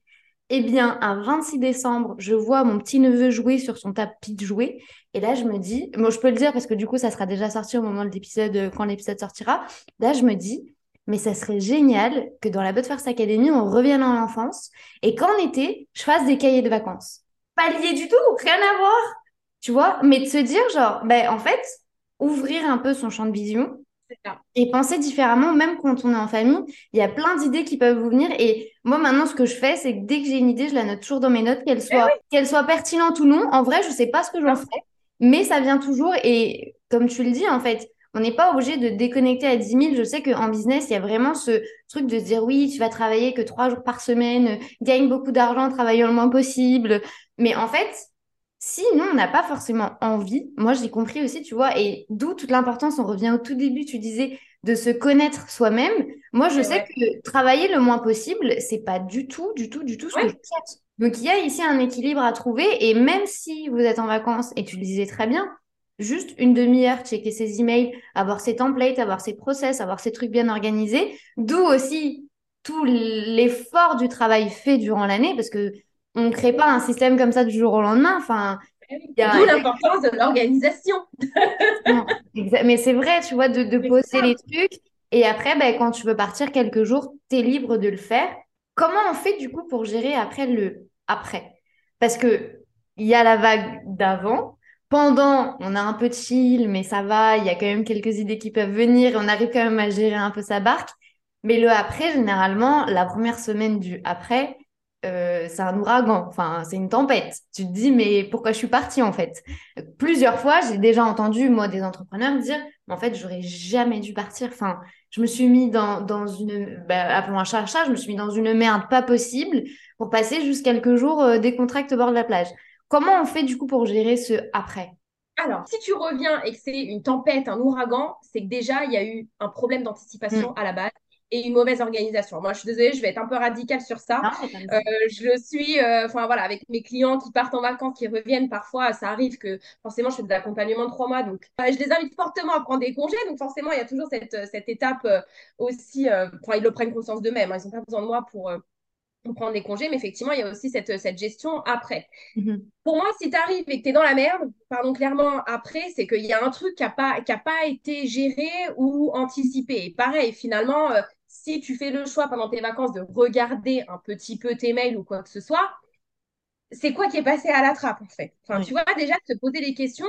A: Eh bien, un 26 décembre, je vois mon petit neveu jouer sur son tapis de jouets. Et là, je me dis, moi, je peux le dire parce que du coup, ça sera déjà sorti au moment de l'épisode, euh, quand l'épisode sortira. Là, je me dis, mais ça serait génial que dans la First Academy, on revienne en enfance et qu'en été, je fasse des cahiers de vacances pas lié du tout, rien à voir. Tu vois, mais de se dire, genre, ben, en fait, ouvrir un peu son champ de vision et penser différemment, même quand on est en famille, il y a plein d'idées qui peuvent vous venir. Et moi, maintenant, ce que je fais, c'est que dès que j'ai une idée, je la note toujours dans mes notes, qu'elle eh soit, qu'elle soit pertinente ou non. En vrai, je sais pas ce que j'en ferai, mais ça vient toujours. Et comme tu le dis, en fait, on n'est pas obligé de déconnecter à 10 000. Je sais qu'en business, il y a vraiment ce truc de se dire oui, tu vas travailler que trois jours par semaine, gagne beaucoup d'argent en travaillant le moins possible. Mais en fait, si nous, on n'a pas forcément envie, moi j'ai compris aussi, tu vois, et d'où toute l'importance, on revient au tout début, tu disais, de se connaître soi-même. Moi, je sais que travailler le moins possible, c'est pas du tout, du tout, du tout ce que je souhaite. Donc, il y a ici un équilibre à trouver, et même si vous êtes en vacances, et tu le disais très bien, juste une demi-heure, checker ses emails, avoir ses templates, avoir ses process, avoir ses trucs bien organisés, d'où aussi tout l'effort du travail fait durant l'année, parce que on ne crée pas un système comme ça du jour au lendemain. Enfin,
B: D'où l'importance de l'organisation. [LAUGHS]
A: mais c'est vrai, tu vois, de, poser les trucs. Et après, ben, quand tu veux partir quelques jours, tu es libre de le faire. Comment on fait du coup pour gérer après le après? Parce que il y a la vague d'avant. Pendant, on a un peu de chill, mais ça va. Il y a quand même quelques idées qui peuvent venir. On arrive quand même à gérer un peu sa barque. Mais le après, généralement, la première semaine du après, euh, c'est un ouragan, enfin, c'est une tempête. Tu te dis, mais pourquoi je suis partie en fait? Plusieurs fois, j'ai déjà entendu, moi, des entrepreneurs dire, en fait, j'aurais jamais dû partir. Enfin, je me suis mis dans, dans une, bah, appelons un chat chat, je me suis mis dans une merde pas possible pour passer juste quelques jours euh, des contracts au bord de la plage. Comment on fait du coup pour gérer ce après?
B: Alors, si tu reviens et que c'est une tempête, un ouragan, c'est que déjà, il y a eu un problème d'anticipation mm. à la base et une mauvaise organisation. Moi, je suis désolée, je vais être un peu radicale sur ça. Euh, je le suis, euh, enfin voilà, avec mes clients qui partent en vacances, qui reviennent, parfois, ça arrive que forcément, je fais de l'accompagnement de trois mois, donc je les invite fortement à prendre des congés. Donc forcément, il y a toujours cette, cette étape aussi, enfin, ils le prennent conscience d'eux-mêmes, hein, ils n'ont pas besoin de moi pour prendre des congés, mais effectivement, il y a aussi cette, cette gestion après. Mhm. Pour moi, si tu arrives et que tu es dans la merde, pardon clairement, après, c'est qu'il y a un truc qui n'a pas, qui a pas été géré ou anticipé. Et pareil, finalement, euh, si tu fais le choix pendant tes vacances de regarder un petit peu tes mails ou quoi que ce soit, c'est quoi qui est passé à la trappe, en fait? Enfin, tu vois, déjà, te poser les questions,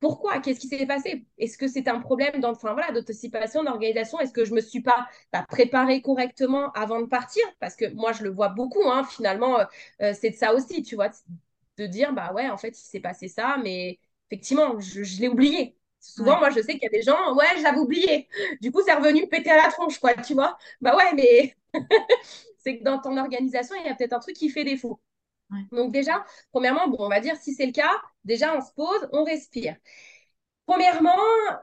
B: pourquoi? Qu'est-ce qui s'est passé? Est-ce que c'est un problème enfin, voilà, d'anticipation, d'organisation? Est-ce que je ne me suis pas, préparée correctement avant de partir? Parce que moi, je le vois beaucoup, hein, finalement, euh, euh, c'est de ça aussi, tu vois, de dire, bah ouais, en fait, il s'est passé ça, mais effectivement, je, l'ai oublié. Souvent, moi, je sais qu'il y a des gens, ouais, je l'avais oublié. Du coup, c'est revenu péter à la tronche, quoi, tu vois. Bah ouais, mais [LAUGHS] c'est que dans ton organisation, il y a peut-être un truc qui fait défaut. Donc déjà, premièrement, bon, on va dire si c'est le cas, déjà on se pose, on respire. Premièrement,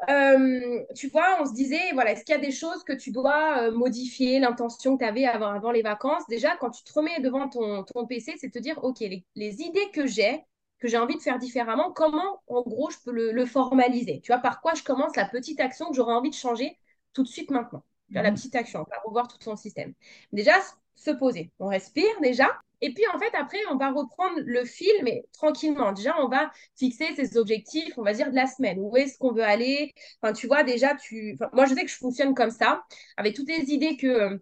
B: euh, tu vois, on se disait, voilà, est-ce qu'il y a des choses que tu dois euh, modifier, l'intention que tu avais avant, avant les vacances? Déjà, quand tu te remets devant ton, ton PC, c'est te dire, OK, les, idées que j'ai, que j'ai envie de faire différemment, comment, en gros, je peux le, formaliser? Tu vois, par quoi je commence la petite action que j'aurais envie de changer tout de suite maintenant? Tu vois, La mhm. petite action, on va revoir tout ton système. Déjà, se poser. On respire déjà. Et puis, en fait, après, on va reprendre le fil, mais tranquillement. Déjà, on va fixer ses objectifs, on va dire, de la semaine. Où est-ce qu'on veut aller? Enfin, tu vois, déjà, tu... moi, je sais que je fonctionne comme ça, avec toutes les idées que,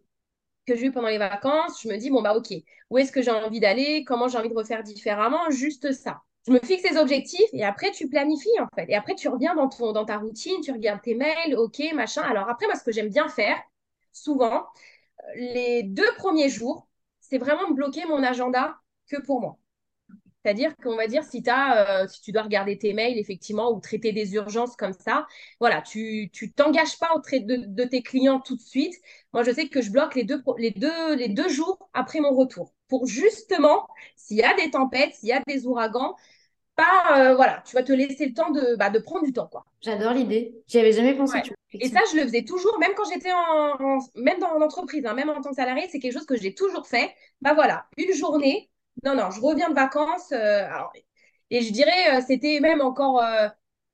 B: que j'ai eues pendant les vacances. Je me dis, bon, bah, OK, où est-ce que j'ai envie d'aller? Comment j'ai envie de refaire différemment? Juste ça. Je me fixe les objectifs et après, tu planifies, en fait. Et après, tu reviens dans, ton, ta routine, tu regardes tes mails, OK, machin. Alors après, moi, ce que j'aime bien faire, souvent, les deux premiers jours, c'est vraiment bloquer mon agenda que pour moi. C'est-à-dire qu'on va dire, euh, si tu dois regarder tes mails, effectivement, ou traiter des urgences comme ça, voilà, tu ne t'engages pas au trait de, tes clients tout de suite. Moi, je sais que je bloque les deux jours après mon retour pour justement, s'il y a des tempêtes, s'il y a des ouragans, pas, euh, voilà, tu vas te laisser le temps de, bah, de prendre du temps, quoi.
A: J'adore l'idée. J'y avais jamais pensé.
B: Et ça, je le faisais toujours, même quand j'étais en, même dans l'entreprise, hein, même en tant que salarié, c'est quelque chose que j'ai toujours fait. Bah voilà, une journée. Non, non, je reviens de vacances. Euh, et je dirais, euh, c'était même encore,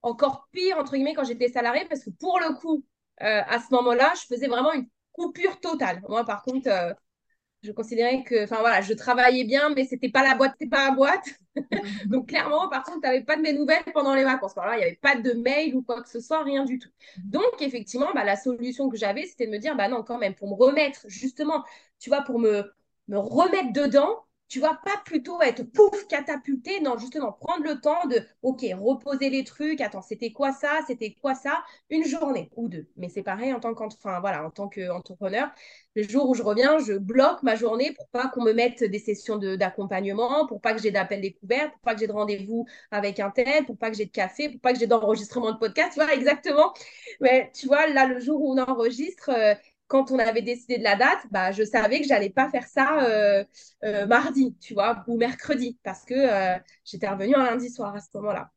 B: encore pire, entre guillemets, quand j'étais salarié, parce que pour le coup, à ce moment-là, je faisais vraiment une coupure totale. Moi, par contre, je considérais que, enfin voilà, je travaillais bien, mais c'était pas la boîte, c'était pas la boîte. [LAUGHS] Donc clairement, par contre, tu n'avais pas de mes nouvelles pendant les vacances. Alors il n'y avait pas de mail ou quoi que ce soit, rien du tout. Donc effectivement, bah, la solution que j'avais, c'était de me dire, bah non, quand même, pour me remettre, justement, tu vois, pour me, me remettre dedans, tu vas pas plutôt être pouf catapulté, non, justement, prendre le temps de, ok, reposer les trucs, attends, c'était quoi ça, c'était quoi ça, une journée ou deux. Mais c'est pareil en tant qu'entrepreneur, le jour où je reviens, je bloque ma journée pour pas qu'on me mette des sessions d'accompagnement, pour pas que j'ai d'appels découverts, pour pas que j'ai de rendez-vous avec un tel, pour pas que j'ai de café, pour pas que j'ai d'enregistrement de podcast, tu vois, [LAUGHS] exactement. Mais tu vois, là, le jour où on enregistre, euh, quand on avait décidé de la date, bah, je savais que j'allais pas faire ça euh, euh, mardi, tu vois, ou mercredi, parce que euh, j'étais revenue un lundi soir à ce moment-là.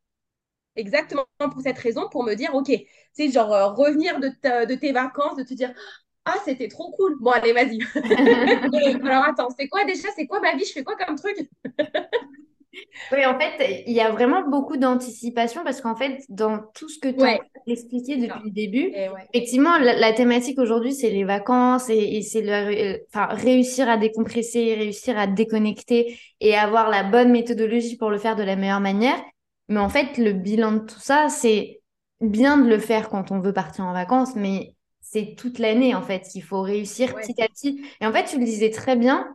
B: Exactement pour cette raison, pour me dire, OK, c'est genre revenir de, de, tes vacances, de te dire, ah, c'était trop cool. Bon, allez, vas-y. [LAUGHS] [LAUGHS] Alors, attends, c'est quoi déjà? C'est quoi ma vie? Je fais quoi comme truc? [LAUGHS]
A: Oui, en fait, il y a vraiment beaucoup d'anticipation parce qu'en fait, dans tout ce que tu as expliqué depuis le début, effectivement, la, thématique aujourd'hui, c'est les vacances et, c'est le, enfin, réussir à décompresser, réussir à déconnecter et avoir la bonne méthodologie pour le faire de la meilleure manière. Mais en fait, le bilan de tout ça, c'est bien de le faire quand on veut partir en vacances, mais c'est toute l'année, en fait, qu'il faut réussir petit à petit. Et en fait, tu le disais très bien,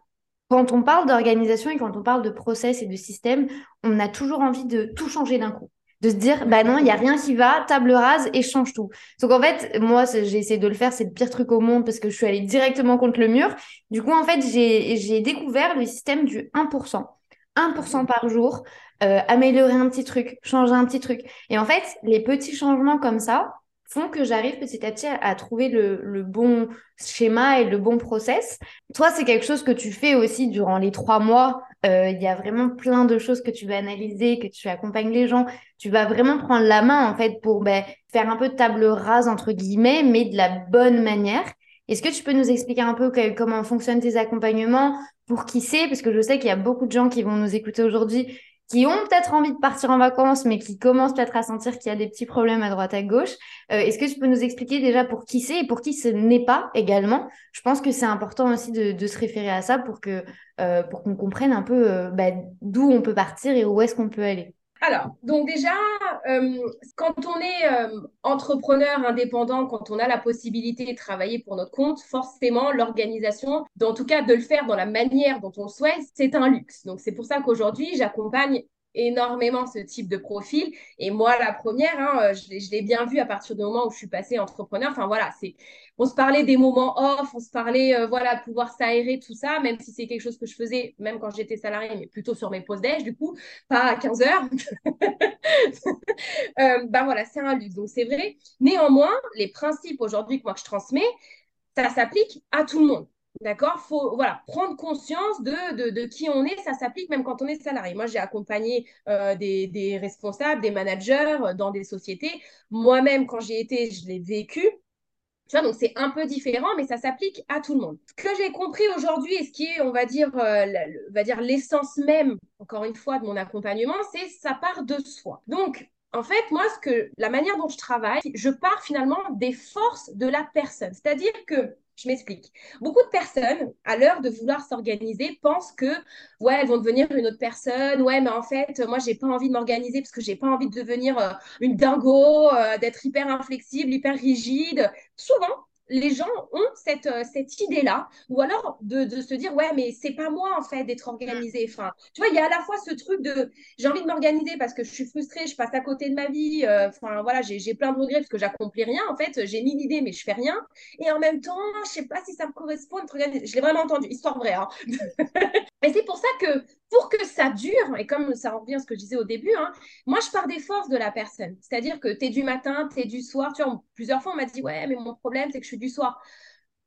A: quand on parle d'organisation et quand on parle de process et de système, on a toujours envie de tout changer d'un coup. De se dire, bah non, il n'y a rien qui va, table rase et change tout. Donc en fait, moi, j'ai essayé de le faire, c'est le pire truc au monde parce que je suis allée directement contre le mur. Du coup, en fait, j'ai découvert le système du 1%. 1% par jour, euh, améliorer un petit truc, changer un petit truc. Et en fait, les petits changements comme ça, que j'arrive petit à petit à, trouver le, bon schéma et le bon process. Toi, c'est quelque chose que tu fais aussi durant les trois mois. Euh, il y a vraiment plein de choses que tu vas analyser, que tu accompagnes les gens. Tu vas vraiment prendre la main, en fait, pour ben, faire un peu de table rase, entre guillemets, mais de la bonne manière. Est-ce que tu peux nous expliquer un peu comment fonctionnent tes accompagnements pour qui c'est? Parce que je sais qu'il y a beaucoup de gens qui vont nous écouter aujourd'hui qui ont peut-être envie de partir en vacances, mais qui commencent peut-être à sentir qu'il y a des petits problèmes à droite à gauche. Euh, est-ce que tu peux nous expliquer déjà pour qui c'est et pour qui ce n'est pas également? Je pense que c'est important aussi de, se référer à ça pour que euh, pour qu'on comprenne un peu euh, bah, d'où on peut partir et où est-ce qu'on peut aller.
B: Alors, donc déjà, quand on est entrepreneur indépendant, quand on a la possibilité de travailler pour notre compte, forcément, l'organisation, en tout cas de le faire dans la manière dont on souhaite, c'est un luxe. Donc, c'est pour ça qu'aujourd'hui, j'accompagne énormément ce type de profil. Et moi, la première, hein, je l'ai bien vu à partir du moment où je suis passée entrepreneur. Enfin, voilà, c'est on se parlait des moments off, on se parlait, euh, voilà, pouvoir s'aérer, tout ça, même si c'est quelque chose que je faisais, même quand j'étais salariée, mais plutôt sur mes pauses déj, du coup, pas à 15 heures. [LAUGHS] euh, ben voilà, c'est un luxe. Donc, c'est vrai. Néanmoins, les principes aujourd'hui que moi je transmets, ça s'applique à tout le monde. D'accord? Faut voilà, prendre conscience de, de, qui on est. Ça s'applique même quand on est salarié. Moi, j'ai accompagné euh, des, responsables, des managers euh, dans des sociétés. Moi-même, quand j'y étais, je l'ai vécu. Tu vois, donc c'est un peu différent, mais ça s'applique à tout le monde. Ce que j'ai compris aujourd'hui et ce qui est, on va dire, euh, va dire l'essence même, encore une fois, de mon accompagnement, c'est ça part de soi. Donc, en fait, moi, ce que la manière dont je travaille, je pars finalement des forces de la personne. C'est-à-dire que je m'explique. Beaucoup de personnes, à l'heure de vouloir s'organiser, pensent que, ouais, elles vont devenir une autre personne. Ouais, mais en fait, moi, j'ai pas envie de m'organiser parce que j'ai pas envie de devenir euh, une dingo, euh, d'être hyper inflexible, hyper rigide. Souvent, les gens ont cette, euh, cette idée-là, ou alors de, se dire, ouais, mais c'est pas moi, en fait, d'être organisé. Enfin, tu vois, il y a à la fois ce truc de, j'ai envie de m'organiser parce que je suis frustrée, je passe à côté de ma vie, euh, enfin, voilà, j'ai plein de regrets parce que j'accomplis rien, en fait, j'ai mille idées, mais je fais rien. Et en même temps, je sais pas si ça me correspond, je l'ai vraiment entendu, histoire vraie, hein. [LAUGHS] Et c'est pour ça que pour que ça dure, et comme ça revient à ce que je disais au début, hein, moi je pars des forces de la personne. C'est-à-dire que tu es du matin, tu es du soir. Tu vois, plusieurs fois on m'a dit Ouais, mais mon problème c'est que je suis du soir.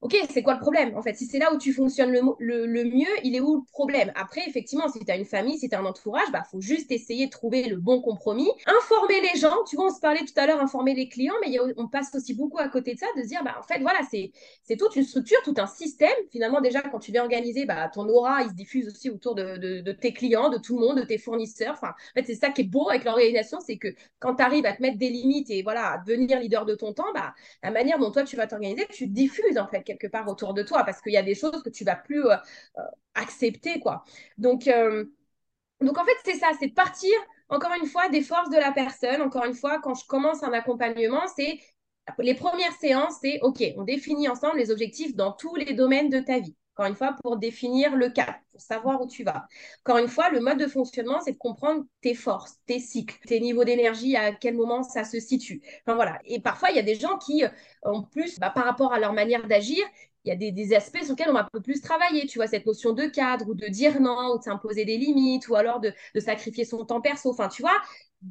B: Ok, c'est quoi le problème En fait, si c'est là où tu fonctionnes le, le, mieux, il est où le problème? Après, effectivement, si tu as une famille, si tu as un entourage, il bah, faut juste essayer de trouver le bon compromis. Informer les gens, tu vois, on se parlait tout à l'heure, informer les clients, mais on passe aussi beaucoup à côté de ça, de se dire, bah, en fait, voilà, c'est toute une structure, tout un système. Finalement, déjà, quand tu viens organiser, bah, ton aura, il se diffuse aussi autour de, de, tes clients, de tout le monde, de tes fournisseurs. Enfin, en fait, c'est ça qui est beau avec l'organisation, c'est que quand tu arrives à te mettre des limites et voilà, à devenir leader de ton temps, bah, la manière dont toi, tu vas t'organiser, tu diffuses, en fait, quelque part autour de toi parce qu'il y a des choses que tu vas plus euh, euh, accepter quoi. Donc euh, donc en fait c'est ça, c'est de partir encore une fois des forces de la personne. Encore une fois quand je commence un accompagnement, c'est les premières séances, c'est OK, on définit ensemble les objectifs dans tous les domaines de ta vie. Encore une fois, pour définir le cap, pour savoir où tu vas. Encore une fois, le mode de fonctionnement, c'est de comprendre tes forces, tes cycles, tes niveaux d'énergie, à quel moment ça se situe. Enfin voilà. Et parfois, il y a des gens qui, en plus, bah, par rapport à leur manière d'agir, il y a des, aspects sur lesquels on va un peu plus travailler, tu vois, cette notion de cadre ou de dire non, ou de s'imposer des limites, ou alors de, sacrifier son temps perso. Enfin, tu vois,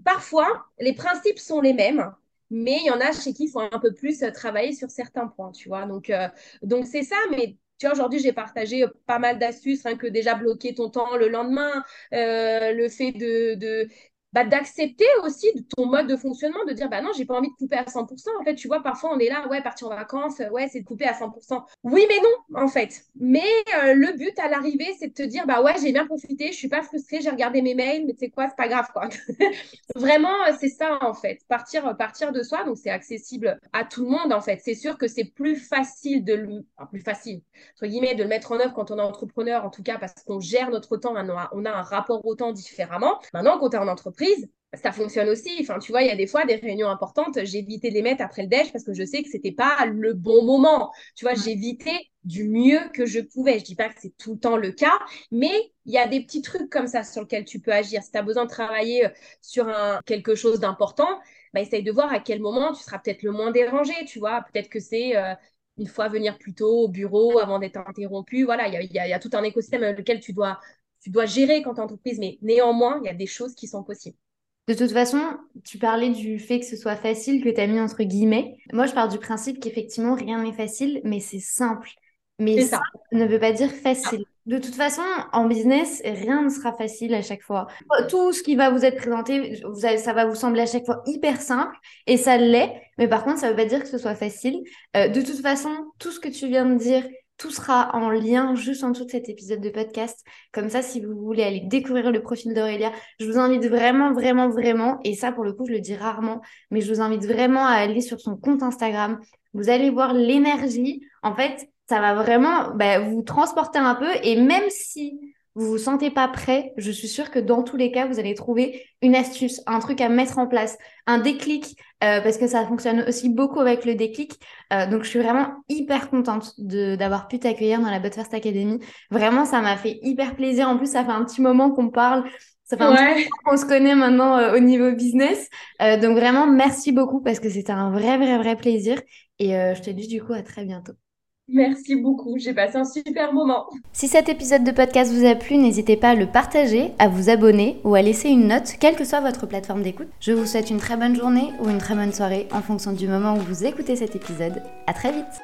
B: parfois, les principes sont les mêmes, mais il y en a chez qui il faut un peu plus travailler sur certains points, tu vois. Donc, euh, donc c'est ça, mais tu vois, aujourd'hui, j'ai partagé euh, pas mal d'astuces, rien que déjà bloquer ton temps le lendemain, euh, le fait de bah, d'accepter aussi ton mode de fonctionnement, de dire bah non, j'ai pas envie de couper à 100%. En fait, tu vois, parfois on est là, ouais, partir en vacances, ouais, c'est de couper à 100%. Oui, mais non, en fait. Mais euh, le but à l'arrivée, c'est de te dire bah ouais, j'ai bien profité, je suis pas frustrée, j'ai regardé mes mails, mais sais quoi, c'est pas grave quoi. [LAUGHS] Vraiment, euh, c'est ça en fait, partir, euh, partir de soi. Donc c'est accessible à tout le monde en fait. C'est sûr que c'est plus facile de le, plus facile entre guillemets de mettre en œuvre quand on est entrepreneur, en tout cas parce qu'on gère notre temps, on a, on a un rapport au temps différemment. Maintenant, quand tu es en ça fonctionne aussi. Enfin, tu vois, il y a des fois des réunions importantes, j'ai évité de les mettre après le déj parce que je sais que c'était pas le bon moment. Tu vois, j'ai évité du mieux que je pouvais. Je dis pas que c'est tout le temps le cas, mais il y a des petits trucs comme ça sur lesquels tu peux agir. Si tu as besoin de travailler euh, sur un, quelque chose d'important, bah, essaye de voir à quel moment tu seras peut-être le moins dérangé, tu vois. Peut-être que c'est euh, une fois venir plus tôt au bureau avant d'être interrompu. Voilà, il y a, y a, tout un écosystème dans lequel tu dois tu dois gérer quand tu es entreprise, mais néanmoins, il y a des choses qui sont possibles.
A: De toute façon, tu parlais du fait que ce soit facile, que tu as mis entre guillemets. Moi, je pars du principe qu'effectivement, rien n'est facile, mais c'est simple. Mais ça. ne veut pas dire facile. De toute façon, en business, rien ne sera facile à chaque fois. Tout ce qui va vous être présenté, vous ça va vous sembler à chaque fois hyper simple, et ça l'est. Mais par contre, ça ne veut pas dire que ce soit facile. Euh, de toute façon, tout ce que tu viens de dire, tout sera en lien juste en dessous de cet épisode de podcast. Comme ça, si vous voulez aller découvrir le profil d'Aurélia, je vous invite vraiment, vraiment, vraiment, et ça pour le coup, je le dis rarement, mais je vous invite vraiment à aller sur son compte Instagram. Vous allez voir l'énergie. En fait, ça va vraiment bah, vous transporter un peu. Et même si vous vous sentez pas prêt, je suis sûre que dans tous les cas, vous allez trouver une astuce, un truc à mettre en place, un déclic, euh, parce que ça fonctionne aussi beaucoup avec le déclic. Euh, donc, je suis vraiment hyper contente d'avoir pu t'accueillir dans la But First Academy. Vraiment, ça m'a fait hyper plaisir. En plus, ça fait un petit moment qu'on parle. Ça fait un petit moment qu'on se connaît maintenant euh, au niveau business. donc, vraiment, merci beaucoup parce que c'était un vrai, vrai, vrai plaisir. Et je te dis du coup à très bientôt.
B: Merci beaucoup, j'ai passé un super moment.
A: Si cet épisode de podcast vous a plu, n'hésitez pas à le partager, à vous abonner ou à laisser une note, quelle que soit votre plateforme d'écoute. Je vous souhaite une très bonne journée ou une très bonne soirée en fonction du moment où vous écoutez cet épisode. À très vite